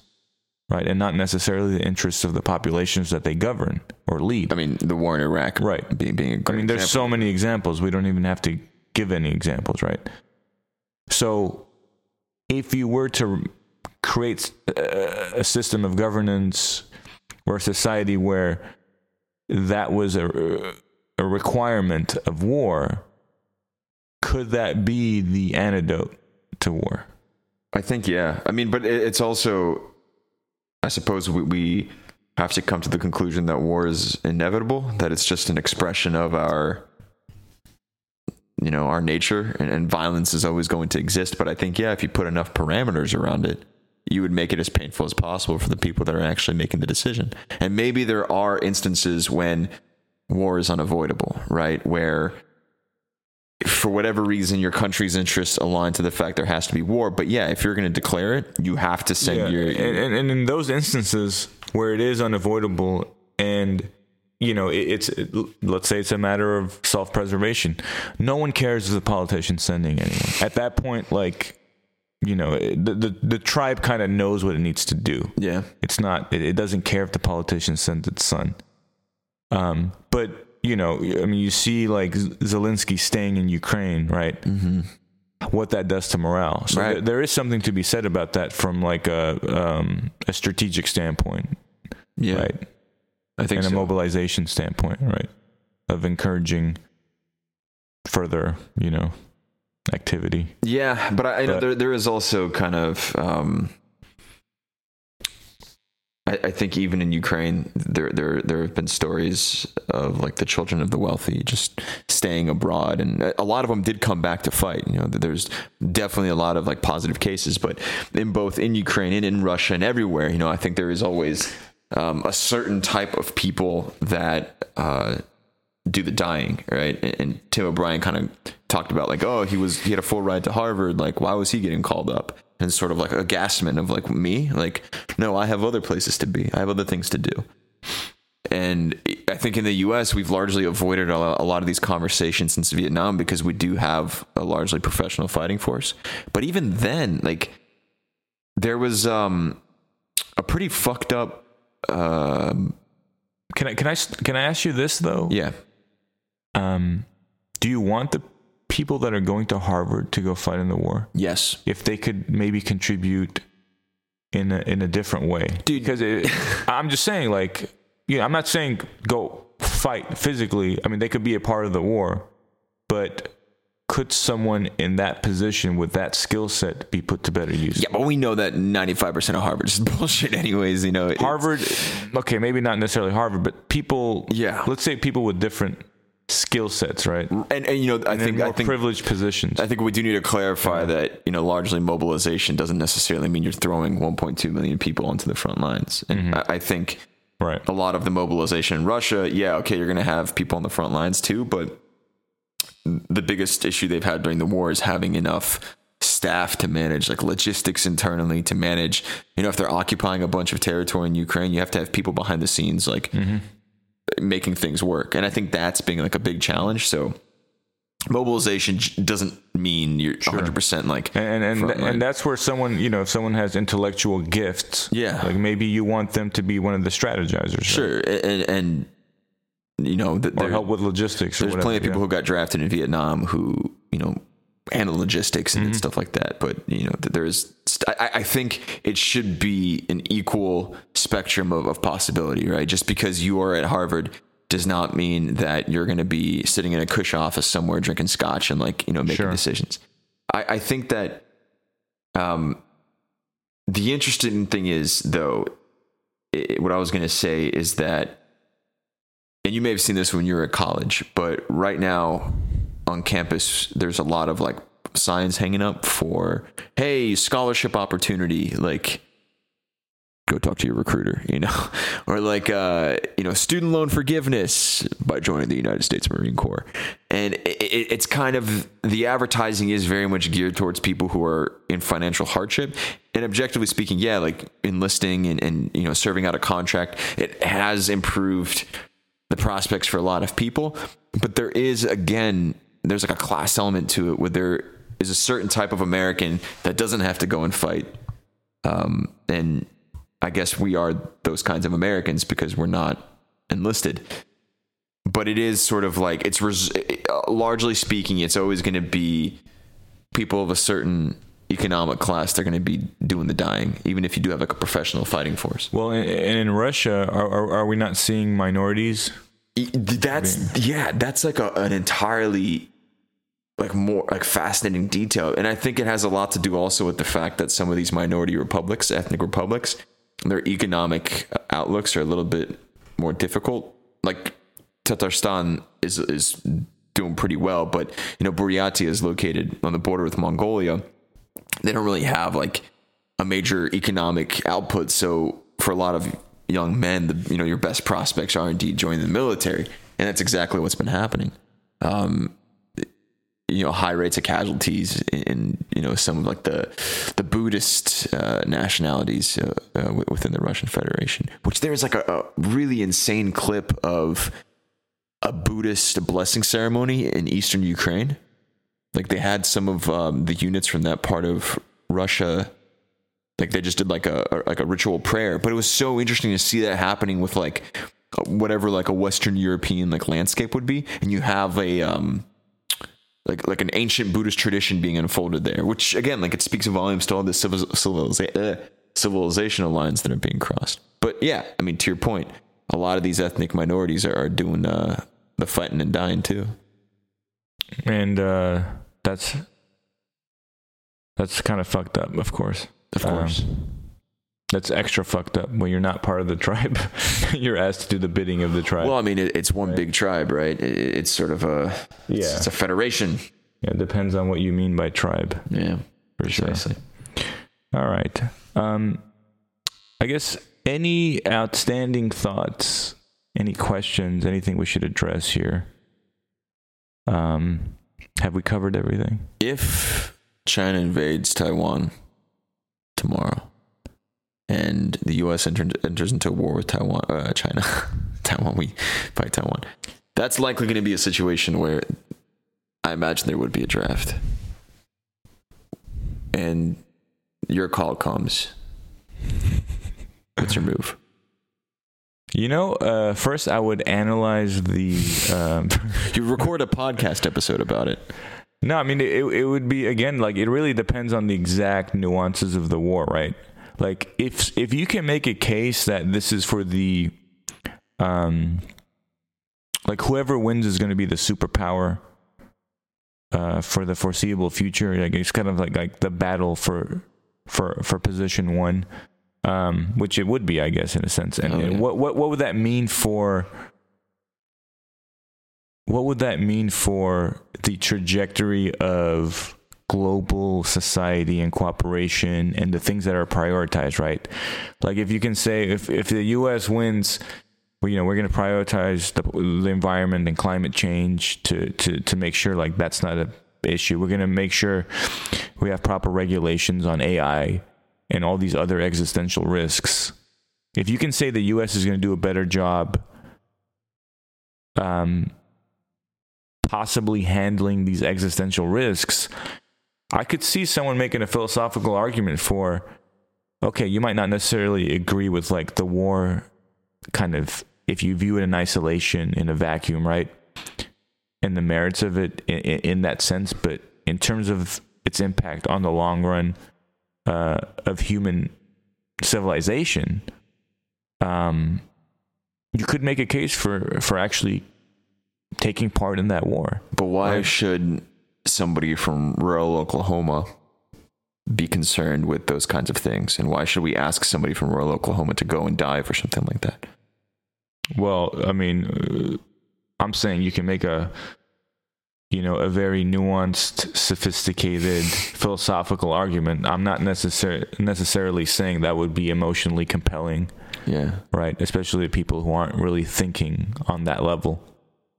right? And not necessarily the interests of the populations that they govern or lead. I mean, the war in Iraq, Right. Being being a I great I mean, there's example. so many examples. We don't even have to give any examples, right? So, if you were to create a, a system of governance or a society where that was a, a requirement of war, could that be the antidote to war? I think yeah. I mean, but it's also, I suppose we, we have to come to the conclusion that war is inevitable. That it's just an expression of our, you know, our nature, and, and violence is always going to exist. But I think yeah, if you put enough parameters around it, you would make it as painful as possible for the people that are actually making the decision. And maybe there are instances when war is unavoidable, right? Where for whatever reason your country's interests align to the fact there has to be war. But yeah, if you're going to declare it, you have to send Yeah, your, and, and, in those instances where it is unavoidable and you know it, it's it, let's say it's a matter of self-preservation no one cares if the politician's sending anyone at that point like you know the, the the tribe kind of knows what it needs to do yeah. it's not it, it doesn't care if the politician sends its son um but you know i mean you see like zelensky staying in ukraine right mm-hmm. what that does to morale so Right. there, there is something to be said about that from like a um a strategic standpoint Yeah. right I think and a mobilization standpoint right of encouraging further you know activity Yeah, but I, I know But- there there is also kind of um, I, I think even in Ukraine there there there have been stories of like the children of the wealthy just staying abroad, and a lot of them did come back to fight. You know, there's definitely a lot of like positive cases, but in both in Ukraine and in Russia and everywhere, you know, I think there is always um, a certain type of people that. Uh, do the dying, right? And, and Tim O'Brien kind of talked about like, oh, he was he had a full ride to Harvard. Like, why was he getting called up? And sort of like a gasman of like me, like, no, I have other places to be. I have other things to do. And I think in the U.S. we've largely avoided a lot, a lot of these conversations since Vietnam because we do have a largely professional fighting force. But even then, like, there was um, a pretty fucked up. Um, can i can i can i ask you this though yeah, um do you want the people that are going to harvard to go fight in the war yes, if they could maybe contribute in a, in a different way Dude. because i'm just saying like you know i'm not saying go fight physically i mean they could be a part of the war but could someone in that position with that skill set be put to better use Yeah, but we know that 95% of Harvard is bullshit, anyways. You know, harvard okay maybe not necessarily harvard but people Yeah. let's say people with different skill sets right? And, and you know, I in think more I think privileged positions. I think we do need to clarify that you know, largely mobilization doesn't necessarily mean you're throwing 1.2 million people onto the front lines. And mm-hmm. I, I think right. a lot of the mobilization in Russia, yeah, okay, you're going to have people on the front lines too, but the biggest issue they've had during the war is having enough staff to manage like logistics internally to manage you know if they're occupying a bunch of territory in Ukraine you have to have people behind the scenes like mm-hmm. Making things work and I think that's being like a big challenge so mobilization doesn't mean you're 100% like and and and that's where someone you know if someone has intellectual gifts Yeah. like maybe you want them to be one of the strategizers right? sure and, and you know th- or help with logistics or there's whatever, plenty of people yeah. who got drafted in Vietnam who you know handle logistics and, Mm-hmm. stuff like that. But you know, there is. I, I think it should be an equal spectrum of, of possibility, right? Just because you are at Harvard does not mean that you're going to be sitting in a cush office somewhere drinking scotch and like you know making Sure. decisions. I, I think that um, the interesting thing is, though, it, what I was going to say is that, and you may have seen this when you were at college, but right now on campus, there's a lot of like signs hanging up for, hey, scholarship opportunity. Like, go talk to your recruiter, you know, or like, uh, you know, student loan forgiveness by joining the United States Marine Corps. And it, it, it's kind of the advertising is very much geared towards people who are in financial hardship. And objectively speaking, yeah, like enlisting and, and, you know, serving out a contract, it has improved the prospects for a lot of people. But there is, again, there's like a class element to it where there is a certain type of American that doesn't have to go and fight. Um, and I guess we are those kinds of Americans because we're not enlisted. But it is sort of like it's res- largely speaking, it's always going to be people of a certain economic class. They're going to be doing the dying, even if you do have like a professional fighting force. Well, and in Russia, are, are, are we not seeing minorities? That's yeah, that's like a, an entirely like more like fascinating detail and i think it has a lot to do also with the fact that some of these minority republics ethnic republics their economic uh, outlooks are a little bit more difficult. Like Tatarstan is is doing pretty well, but you know Buryatia is located on the border with Mongolia. They don't really have like a major economic output, so for a lot of young men, the you know your best prospects are indeed joining the military, and that's exactly what's been happening. Um, you know high rates of casualties in you know some of like the the Buddhist uh, nationalities uh, uh, within the Russian Federation. Which there's like a, a, really insane clip of a Buddhist blessing ceremony in eastern Ukraine. Like they had some of um, the units from that part of Russia. Like they just did like a, like a ritual prayer, but it was so interesting to see that happening with like whatever like a Western European like landscape would be, and you have a um like like an ancient Buddhist tradition being unfolded there, which again, like it speaks volumes to all the civil, uh, civilizational lines that are being crossed. But yeah, I mean, to your point, a lot of these ethnic minorities are, are doing uh, the fighting and dying too. And uh, that's that's kind of fucked up, of course. Of course. Um, that's extra fucked up when you're not part of the tribe. you're asked to do the bidding of the tribe. Well, I mean, it, it's one right. big tribe, right? It, it's sort of a yeah, it's, it's, a federation. Yeah, it depends on what you mean by tribe. Yeah, precisely. Sure. All right. Um, I guess any outstanding thoughts, any questions, anything we should address here. Um, have we covered everything? If China invades Taiwan tomorrow and the U.S. enters, enters into a war with Taiwan, uh, China, Taiwan, we fight Taiwan. That's likely going to be a situation where I imagine there would be a draft, and your call comes. What's your move? You know, uh, first I would analyze the. Um, you record a podcast episode about it. No, I mean it. It would be again like it really depends on the exact nuances of the war, right? Like if if you can make a case that this is for the um like whoever wins is going to be the superpower uh for the foreseeable future like it's kind of like like the battle for for for position 1 um which it would be I guess in a sense and, oh, yeah. and what what what would that mean for what would that mean for the trajectory of global society and cooperation and the things that are prioritized, right? Like if you can say if if the U.S. wins, well, you know, we're going to prioritize the, the environment and climate change to to to make sure like that's not a issue. We're going to make sure we have proper regulations on AI and all these other existential risks. If you can say the U.S. is going to do a better job, um, possibly handling these existential risks, I could see someone making a philosophical argument for okay, you might not necessarily agree with like the war kind of if you view it in isolation in a vacuum, right? And the merits of it in, in that sense, but in terms of its impact on the long run uh, of human civilization, um, you could make a case for for actually taking part in that war. But why right? should somebody from rural Oklahoma be concerned with those kinds of things? And why should we ask somebody from rural Oklahoma to go and dive or something like that? Well, I mean, uh, I'm saying you can make a you know a very nuanced sophisticated philosophical argument i'm not necessar- necessarily saying that would be emotionally compelling Yeah. right especially to people who aren't really thinking on that level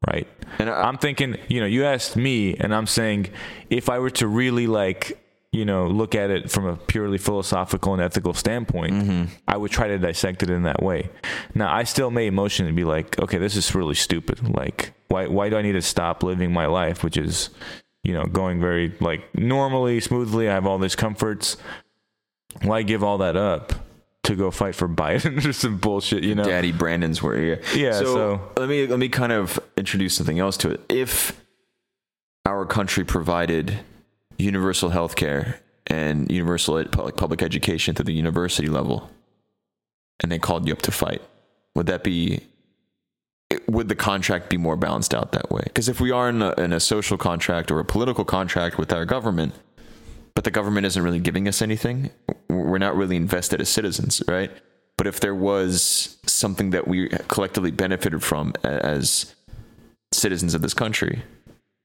right? And I, i'm thinking you know you asked me and i'm saying if i were to really like you know look at it from a purely philosophical and ethical standpoint mm-hmm. i would try to dissect it in that way. Now i still may emotionally be like okay this is really stupid. Like why why do i need to stop living my life which is you know going very like normally smoothly i have all these comforts. Why give all that up to go fight for biden or some bullshit you know Daddy Brandon's were here. Yeah, So, so- let me let me kind of introduce something else to it. If our country provided universal health care and universal ed- public public education to the university level, and they called you up to fight, would that be? Would the contract be more balanced out that way? Because if we are in a, in a social contract or a political contract with our government, but the government isn't really giving us anything. We're not really invested as citizens, right? But if there was something that we collectively benefited from as citizens of this country,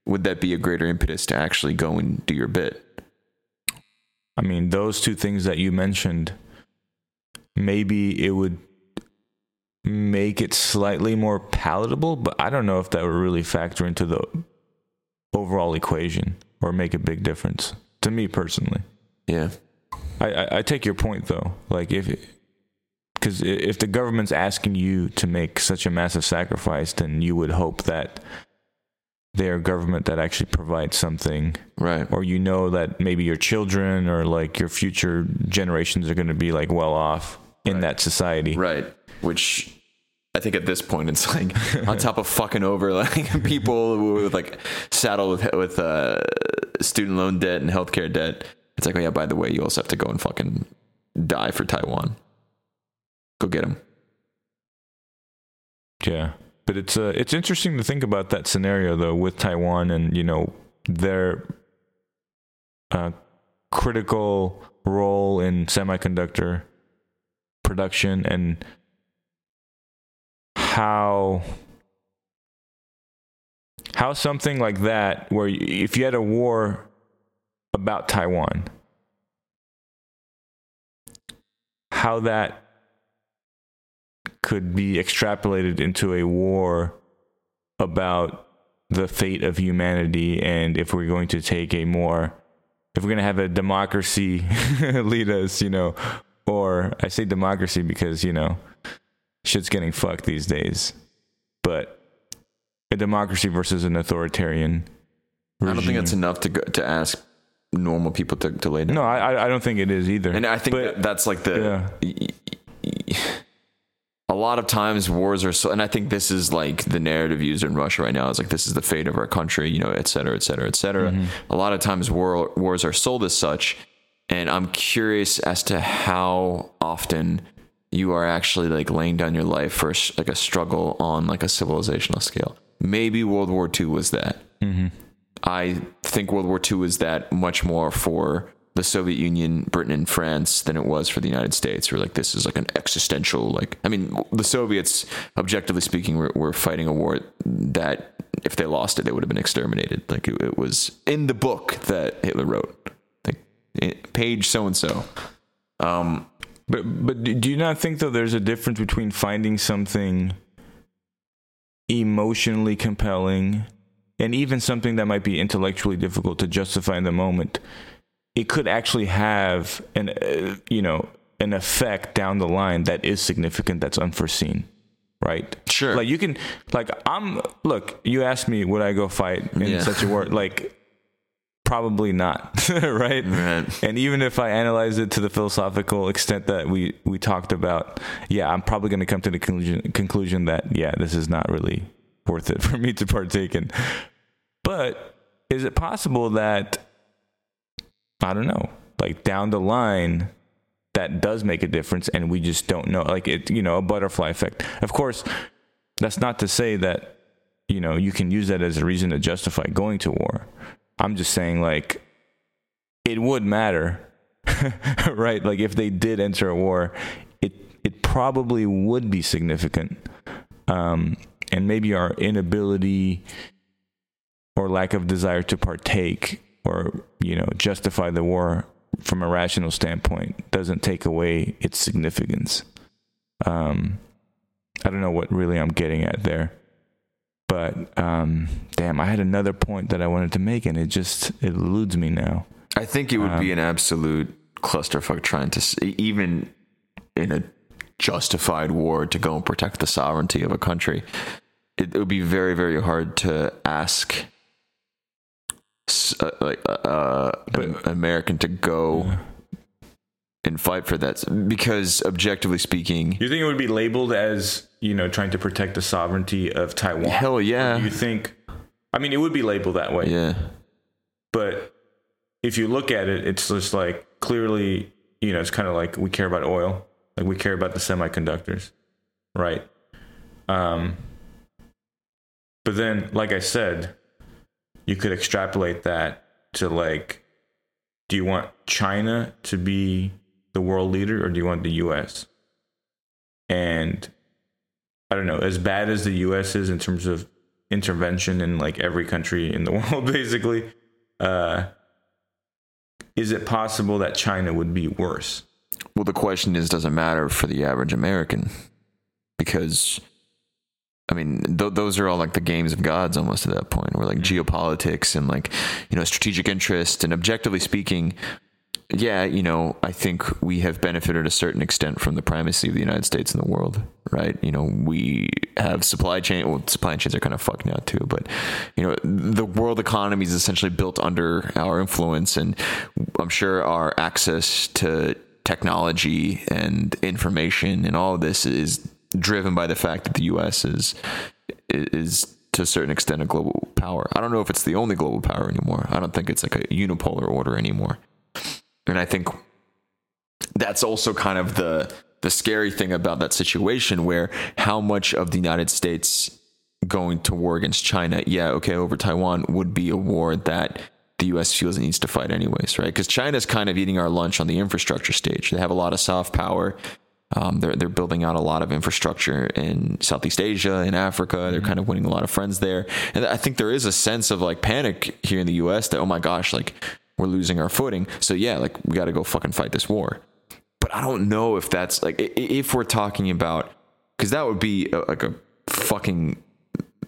would that be a greater impetus to actually go and do your bit? I mean, those two things that you mentioned, maybe it would make it slightly more palatable, but I don't know if that would really factor into the overall equation or make a big difference to me personally. Yeah. I, I, I take your point though. Like if because if the government's asking you to make such a massive sacrifice, then you would hope that they're a government that actually provides something Right. or you know that maybe your children or like your future generations are going to be like well off in Right. that society. Right. Which I think at this point it's like on top of fucking over like people with like saddled with with uh, student loan debt and healthcare debt. It's like, oh yeah, by the way, you also have to go and fucking die for Taiwan. Go get them. Yeah. But it's uh, it's interesting to think about that scenario though with Taiwan and you know their uh, critical role in semiconductor production and how how something like that where if you had a war about Taiwan how that could be extrapolated into a war about the fate of humanity and if we're going to take a more if we're going to have a democracy lead us you know or i say democracy because you know shit's getting fucked these days but a democracy versus an authoritarian I don't think regime. that's enough to go, to ask normal people to, to lay down. no I, I- I don't think it is either And I think But- that that's like the. Yeah. A lot of times wars are so, and I think this is like the narrative used in Russia right now is like this is the fate of our country, you know, et cetera, et cetera, et cetera. Mm-hmm. A lot of times war, wars are sold as such, and I'm curious as to how often you are actually like laying down your life for like a struggle on like a civilizational scale. Maybe World War II was that. I think World War II was that much more for the Soviet Union, Britain, and France than it was for the United States. Or like this is like an existential like. I mean, the Soviets, objectively speaking, were, were fighting a war that if they lost it, they would have been exterminated. Like it, it was in the book that Hitler wrote, like page so and so. Um, But but do you not think though there's a difference between finding something emotionally compelling and even something that might be intellectually difficult to justify in the moment? It could actually have an uh, you know an effect down the line that is significant that's unforeseen. Right. Sure. Like you can, like I'm. Look, you asked me would I go fight in Yeah. such a war? Like, probably not. right. Right. And even if I analyze it to the philosophical extent that we we talked about, yeah, I'm probably going to come to the conclusion conclusion that yeah, this is not really worth it for me to partake in. But is it possible that I don't know, like down the line that does make a difference and we just don't know like it you know a butterfly effect of course that's not to say that you know you can use that as a reason to justify going to war I'm just saying like it would matter, right? Like if they did enter a war, it it probably would be significant, um, and maybe our inability or lack of desire to partake or you know justify the war from a rational standpoint doesn't take away its significance. Um, I don't know what really I'm getting at there, but um, damn, I had another point that I wanted to make, and it just it eludes me now. I think it would Um, be an absolute clusterfuck trying to, even in a justified war, to go and protect the sovereignty of a country. It, it would be very, very hard to ask uh, like uh, an American to go and fight for that because, objectively speaking, Do you think it would be labeled as you know trying to protect the sovereignty of Taiwan? hell yeah, Do you think? I mean, it would be labeled that way. yeah. But if you look at it, it's just like clearly, you know, it's kind of like we care about oil, like we care about the semiconductors, right? Um, but then, like I said, you could extrapolate that to like, do you want China to be the world leader or do you want the U.S.? And I don't know, as bad as the U.S. is in terms of intervention in like every country in the world, basically uh, is it possible that China would be worse? Well, the question is, does it matter for the average American? Because, I mean, th- those are all like the games of gods almost at that point, where like geopolitics and like, you know, strategic interest and objectively speaking, yeah, you know, I think we have benefited a certain extent from the primacy of the United States in the world, right? You know, we have supply chain, well, supply chains are kind of fucked now too, but, you know, the world economy is essentially built under our influence. And I'm sure our access to technology and information and all of this is driven by the fact that the U.S. is, is to a certain extent a global power. I don't know if it's the only global power anymore. I don't think it's like a unipolar order anymore. And I think that's also kind of the the scary thing about that situation where how much of the United States going to war against China, yeah, okay, over Taiwan would be a war that the US feels it needs to fight anyways, right? Because China's kind of eating our lunch on the infrastructure stage. They have a lot of soft power. Um, they're they're building out a lot of infrastructure in Southeast Asia, in Africa. They're kind of winning a lot of friends there, and I think there is a sense of like panic here in the U.S. that oh my gosh, like we're losing our footing. So yeah, like we got to go fucking fight this war. But I don't know if that's like if we're talking about because that would be a, like a fucking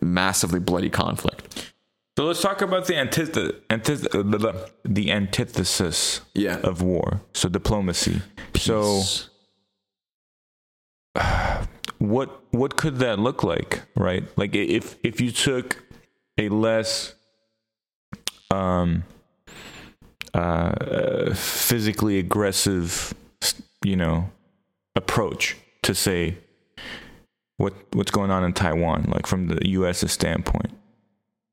massively bloody conflict. So let's talk about the antith- antith- uh, the antithesis Yeah. of war. So diplomacy. So what what could that look like, right? Like if if you took a less um uh physically aggressive you know approach to say what what's going on in Taiwan like from the US's standpoint.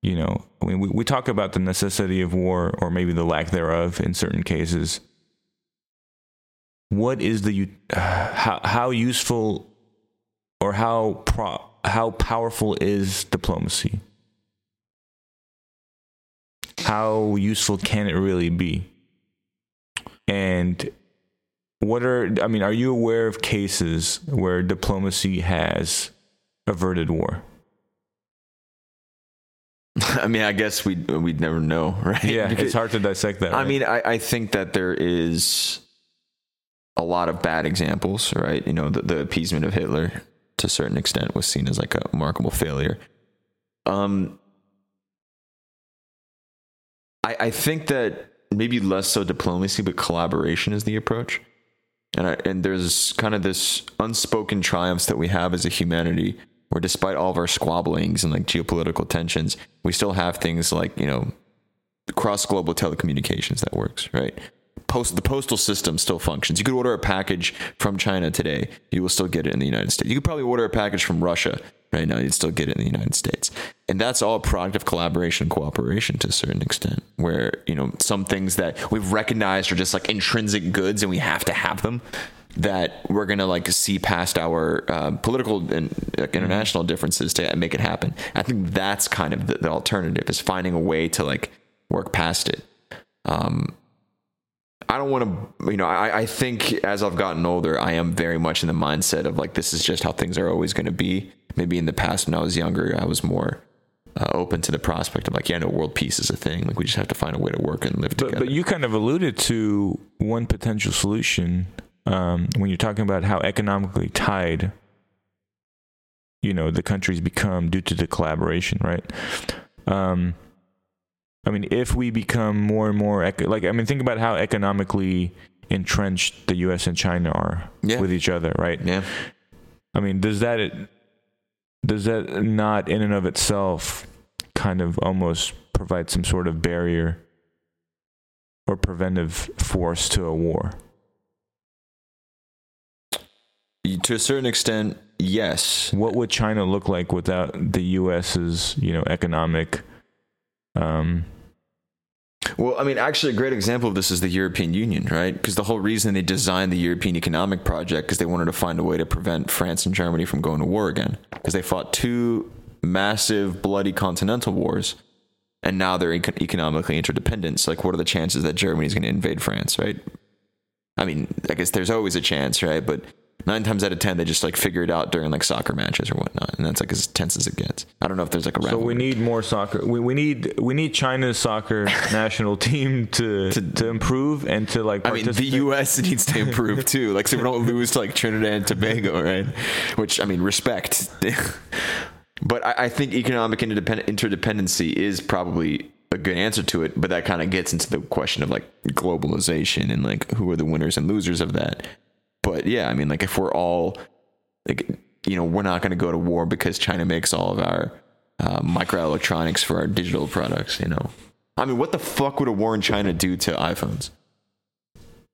You know I mean we, we talk about the necessity of war or maybe the lack thereof in certain cases. What is the u- how how useful or how pro, how powerful is diplomacy how useful can it really be and what are i mean are you aware of cases where diplomacy has averted war I mean, I guess we we'd never know, right? yeah Because- it's hard to dissect that I right? mean, I, I think that there is a lot of bad examples, right? You know, the, the appeasement of Hitler to a certain extent was seen as like a remarkable failure. Um, I, I think that maybe less so diplomacy, but collaboration is the approach. And I, and there's kind of this unspoken triumphs that we have as a humanity, where despite all of our squabblings and like geopolitical tensions, we still have things like you know cross global telecommunications that works, right? Post the postal system still functions. You could order a package from China today, you will still get it in the United States. You could probably order a package from Russia right now, you'd still get it in the United States. And that's all a product of collaboration and cooperation to a certain extent, where, you know, some things that we've recognized are just like intrinsic goods and we have to have them that we're gonna like see past our uh, political and international differences to make it happen. I think that's kind of the, the alternative is finding a way to like work past it. Um, I don't want to, you know, I, I think as I've gotten older, I am very much in the mindset of like, this is just how things are always going to be. Maybe in the past, when I was younger, I was more uh, open to the prospect of like, yeah, no, world peace is a thing. Like, we just have to find a way to work and live But, together. but you kind of alluded to one potential solution um, when you're talking about how economically tied, you know, the countries become due to the collaboration, right? Um, I mean, if we become more and more eco- like, I mean, think about how economically entrenched the U.S. and China are Yeah. with each other, right? yeah. I mean, does that does that not in and of itself kind of almost provide some sort of barrier or preventive force to a war? To a certain extent, yes. What would China look like without the U.S.'s you know economic? Um, Well, I mean, actually, a great example of this is the European Union, right? Because the whole reason they designed the European Economic Project because they wanted to find a way to prevent France and Germany from going to war again. Because they fought two massive, bloody continental wars, and now they're econ- economically interdependent. So, like, what are the chances that Germany is going to invade France, right? I mean, I guess there's always a chance, right? But nine times out of ten, they just like figure it out during like soccer matches or whatnot, and that's like as tense as it gets. I don't know if there's like a so rivalry. we need more soccer. We, we need we need China's soccer national team to, to improve and to like. I mean, the. U.S. needs to improve too, like so we don't lose to like Trinidad and Tobago, right? Which I mean, respect. but I, I think economic interdepend- interdependency is probably a good answer to it. But that kind of gets into the question of like globalization and like who are the winners and losers of that. But yeah, I mean, like if we're all like, you know, we're not going to go to war because China makes all of our uh, microelectronics for our digital products. You know, I mean, what the fuck would a war in China do to iPhones?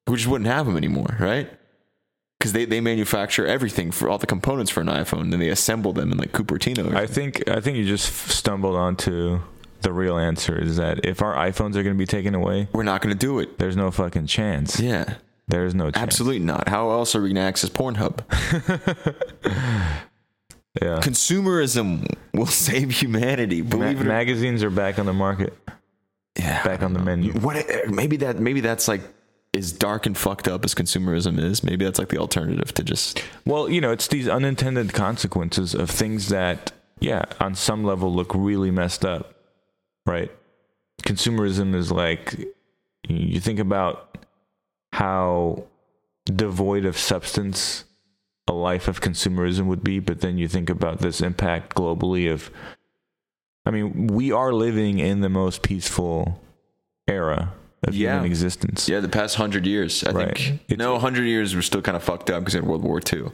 We just wouldn't have them anymore, right? Because they, they manufacture everything for all the components for an iPhone, and they assemble them in like Cupertino. I think I think you just stumbled onto the real answer. Is that if our iPhones are going to be taken away, we're not going to do it. there's no fucking chance. Yeah, There's no chance. absolutely not. How else are we going to access Pornhub? Yeah. Consumerism will save humanity. Ma- Believe it or magazines are back on the market, yeah, back on the menu. What? Eh, maybe that. Maybe that's like as dark and fucked up as consumerism is. Maybe that's like the alternative to just Well, you know, it's these unintended consequences of things that, yeah, on some level look really messed up, right? Consumerism is like, you think about how devoid of substance a life of consumerism would be, but then you think about this impact globally of, I mean, we are living in the most peaceful era of Yeah. human existence. yeah. The past hundred years, I Right. think. It's- no, hundred years we're still kind of fucked up because of World War II.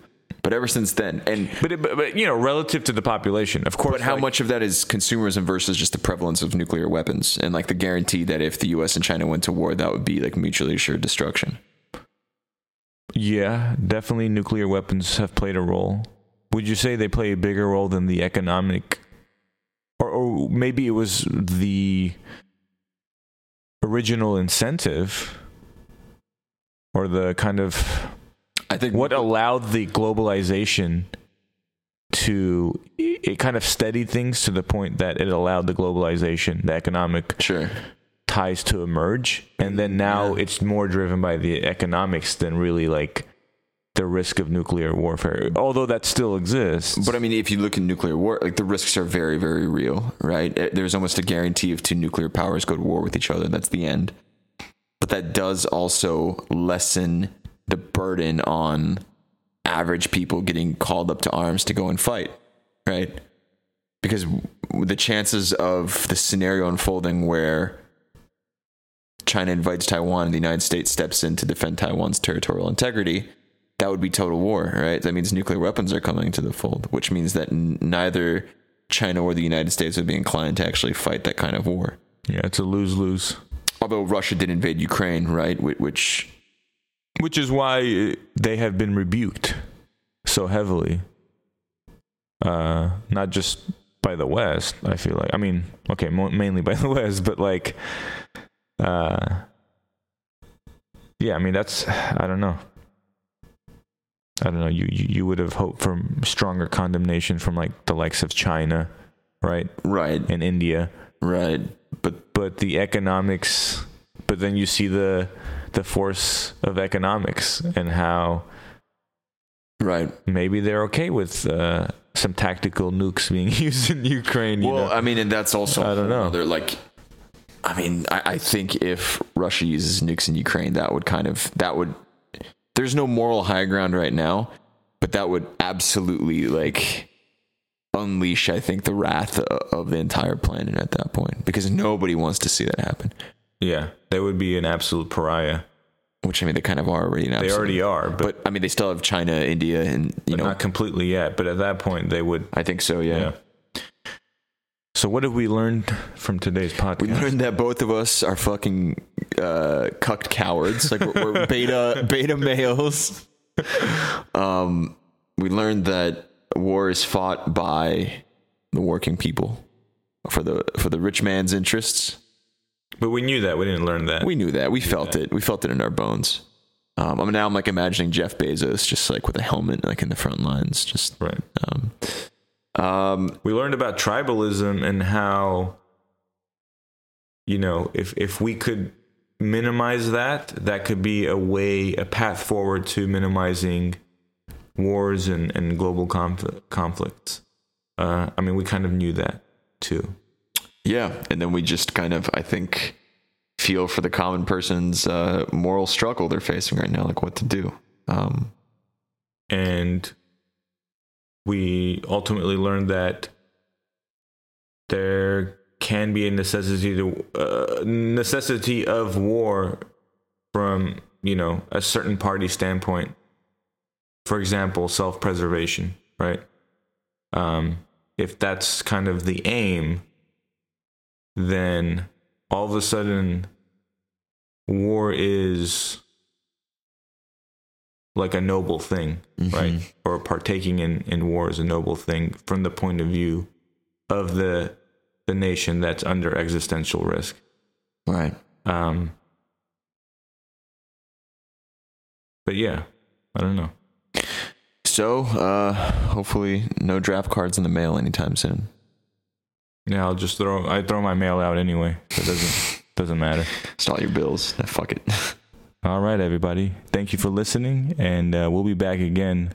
But ever since then, and But, it, but, but, you know, relative to the population, of course. But how like- much of that is consumerism versus just the prevalence of nuclear weapons and like the guarantee that if the US and China went to war, that would be like mutually assured destruction? Yeah, definitely nuclear weapons have played a role. Would you say they play a bigger role than the economic or, or maybe it was the original incentive or the kind of I think what allowed the globalization to it kind of steadied things to the point that it allowed the globalization, the economic sure. ties to emerge and then now Yeah. it's more driven by the economics than really like the risk of nuclear warfare although that still exists But I mean, if you look at nuclear war, like the risks are very, very real, right? Uh, There's almost a guarantee if two nuclear powers go to war with each other, that's the end. But that does also lessen the burden on average people getting called up to arms to go and fight, right? Because the chances of the scenario unfolding where China invites Taiwan and the United States steps in to defend Taiwan's territorial integrity, that would be total war, right? That means nuclear weapons are coming to the fold, which means that n- neither China or the United States would be inclined to actually fight that kind of war. yeah it's a lose-lose Although Russia did invade Ukraine, right? Which, which is why they have been rebuked so heavily uh not just by the west i feel like i mean okay mo- mainly by the west but like uh yeah i mean that's i don't know. I don't know you you, you would have hoped for stronger condemnation from like the likes of china right? Right, and india. Right. but but the economics but then you see the the force of economics and how right. maybe they're okay with uh, some tactical nukes being used in Ukraine. You Well, know? I mean, and that's also I don't know. They're like, I mean, I, I think if Russia uses nukes in Ukraine, that would kind of that would. There's no moral high ground right now, but that would absolutely like unleash, I think, the wrath of the entire planet at that point because nobody wants to see that happen. Yeah, they would be an absolute pariah. Which I mean, they kind of are already. They already are, but, But I mean, they still have China, India, and you know. not completely yet. But at that point, they would. I think so. Yeah. Yeah. So what have we learned from today's podcast? We learned that both of us are fucking uh, cucked cowards. Like we're, we're beta beta males. Um, we learned that war is fought by the working people for the for the rich man's interests. But we knew that. We didn't learn that. We knew that. We felt it. We felt it in our bones. Um, I mean, now I'm like imagining Jeff Bezos just like with a helmet, like in the front lines, just right. um, um, we learned about tribalism and how you know if if we could minimize that that could be a way a path forward to minimizing wars and, and global conflict, conflicts uh, i mean we kind of knew that too Yeah, and then we just kind of, I think, feel for the common person's uh, moral struggle they're facing right now, like what to do. Um, and we ultimately learned that there can be a necessity to uh, necessity of war from you know a certain party standpoint for example self-preservation right um if that's kind of the aim then all of a sudden war is like a noble thing, right? Or partaking in, in war is a noble thing from the point of view of the the nation that's under existential risk. right. Um, but yeah, I don't know. So, uh, hopefully, no draft cards in the mail anytime soon. Yeah, I'll just throw I throw my mail out anyway. So it doesn't doesn't matter. It's not your bills. Fuck it. All right, everybody. Thank you for listening, and uh, we'll be back again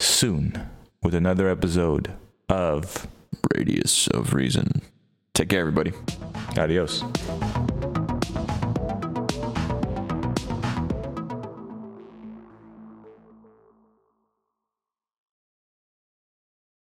soon with another episode of Radius of reason. Take care, everybody. Adios.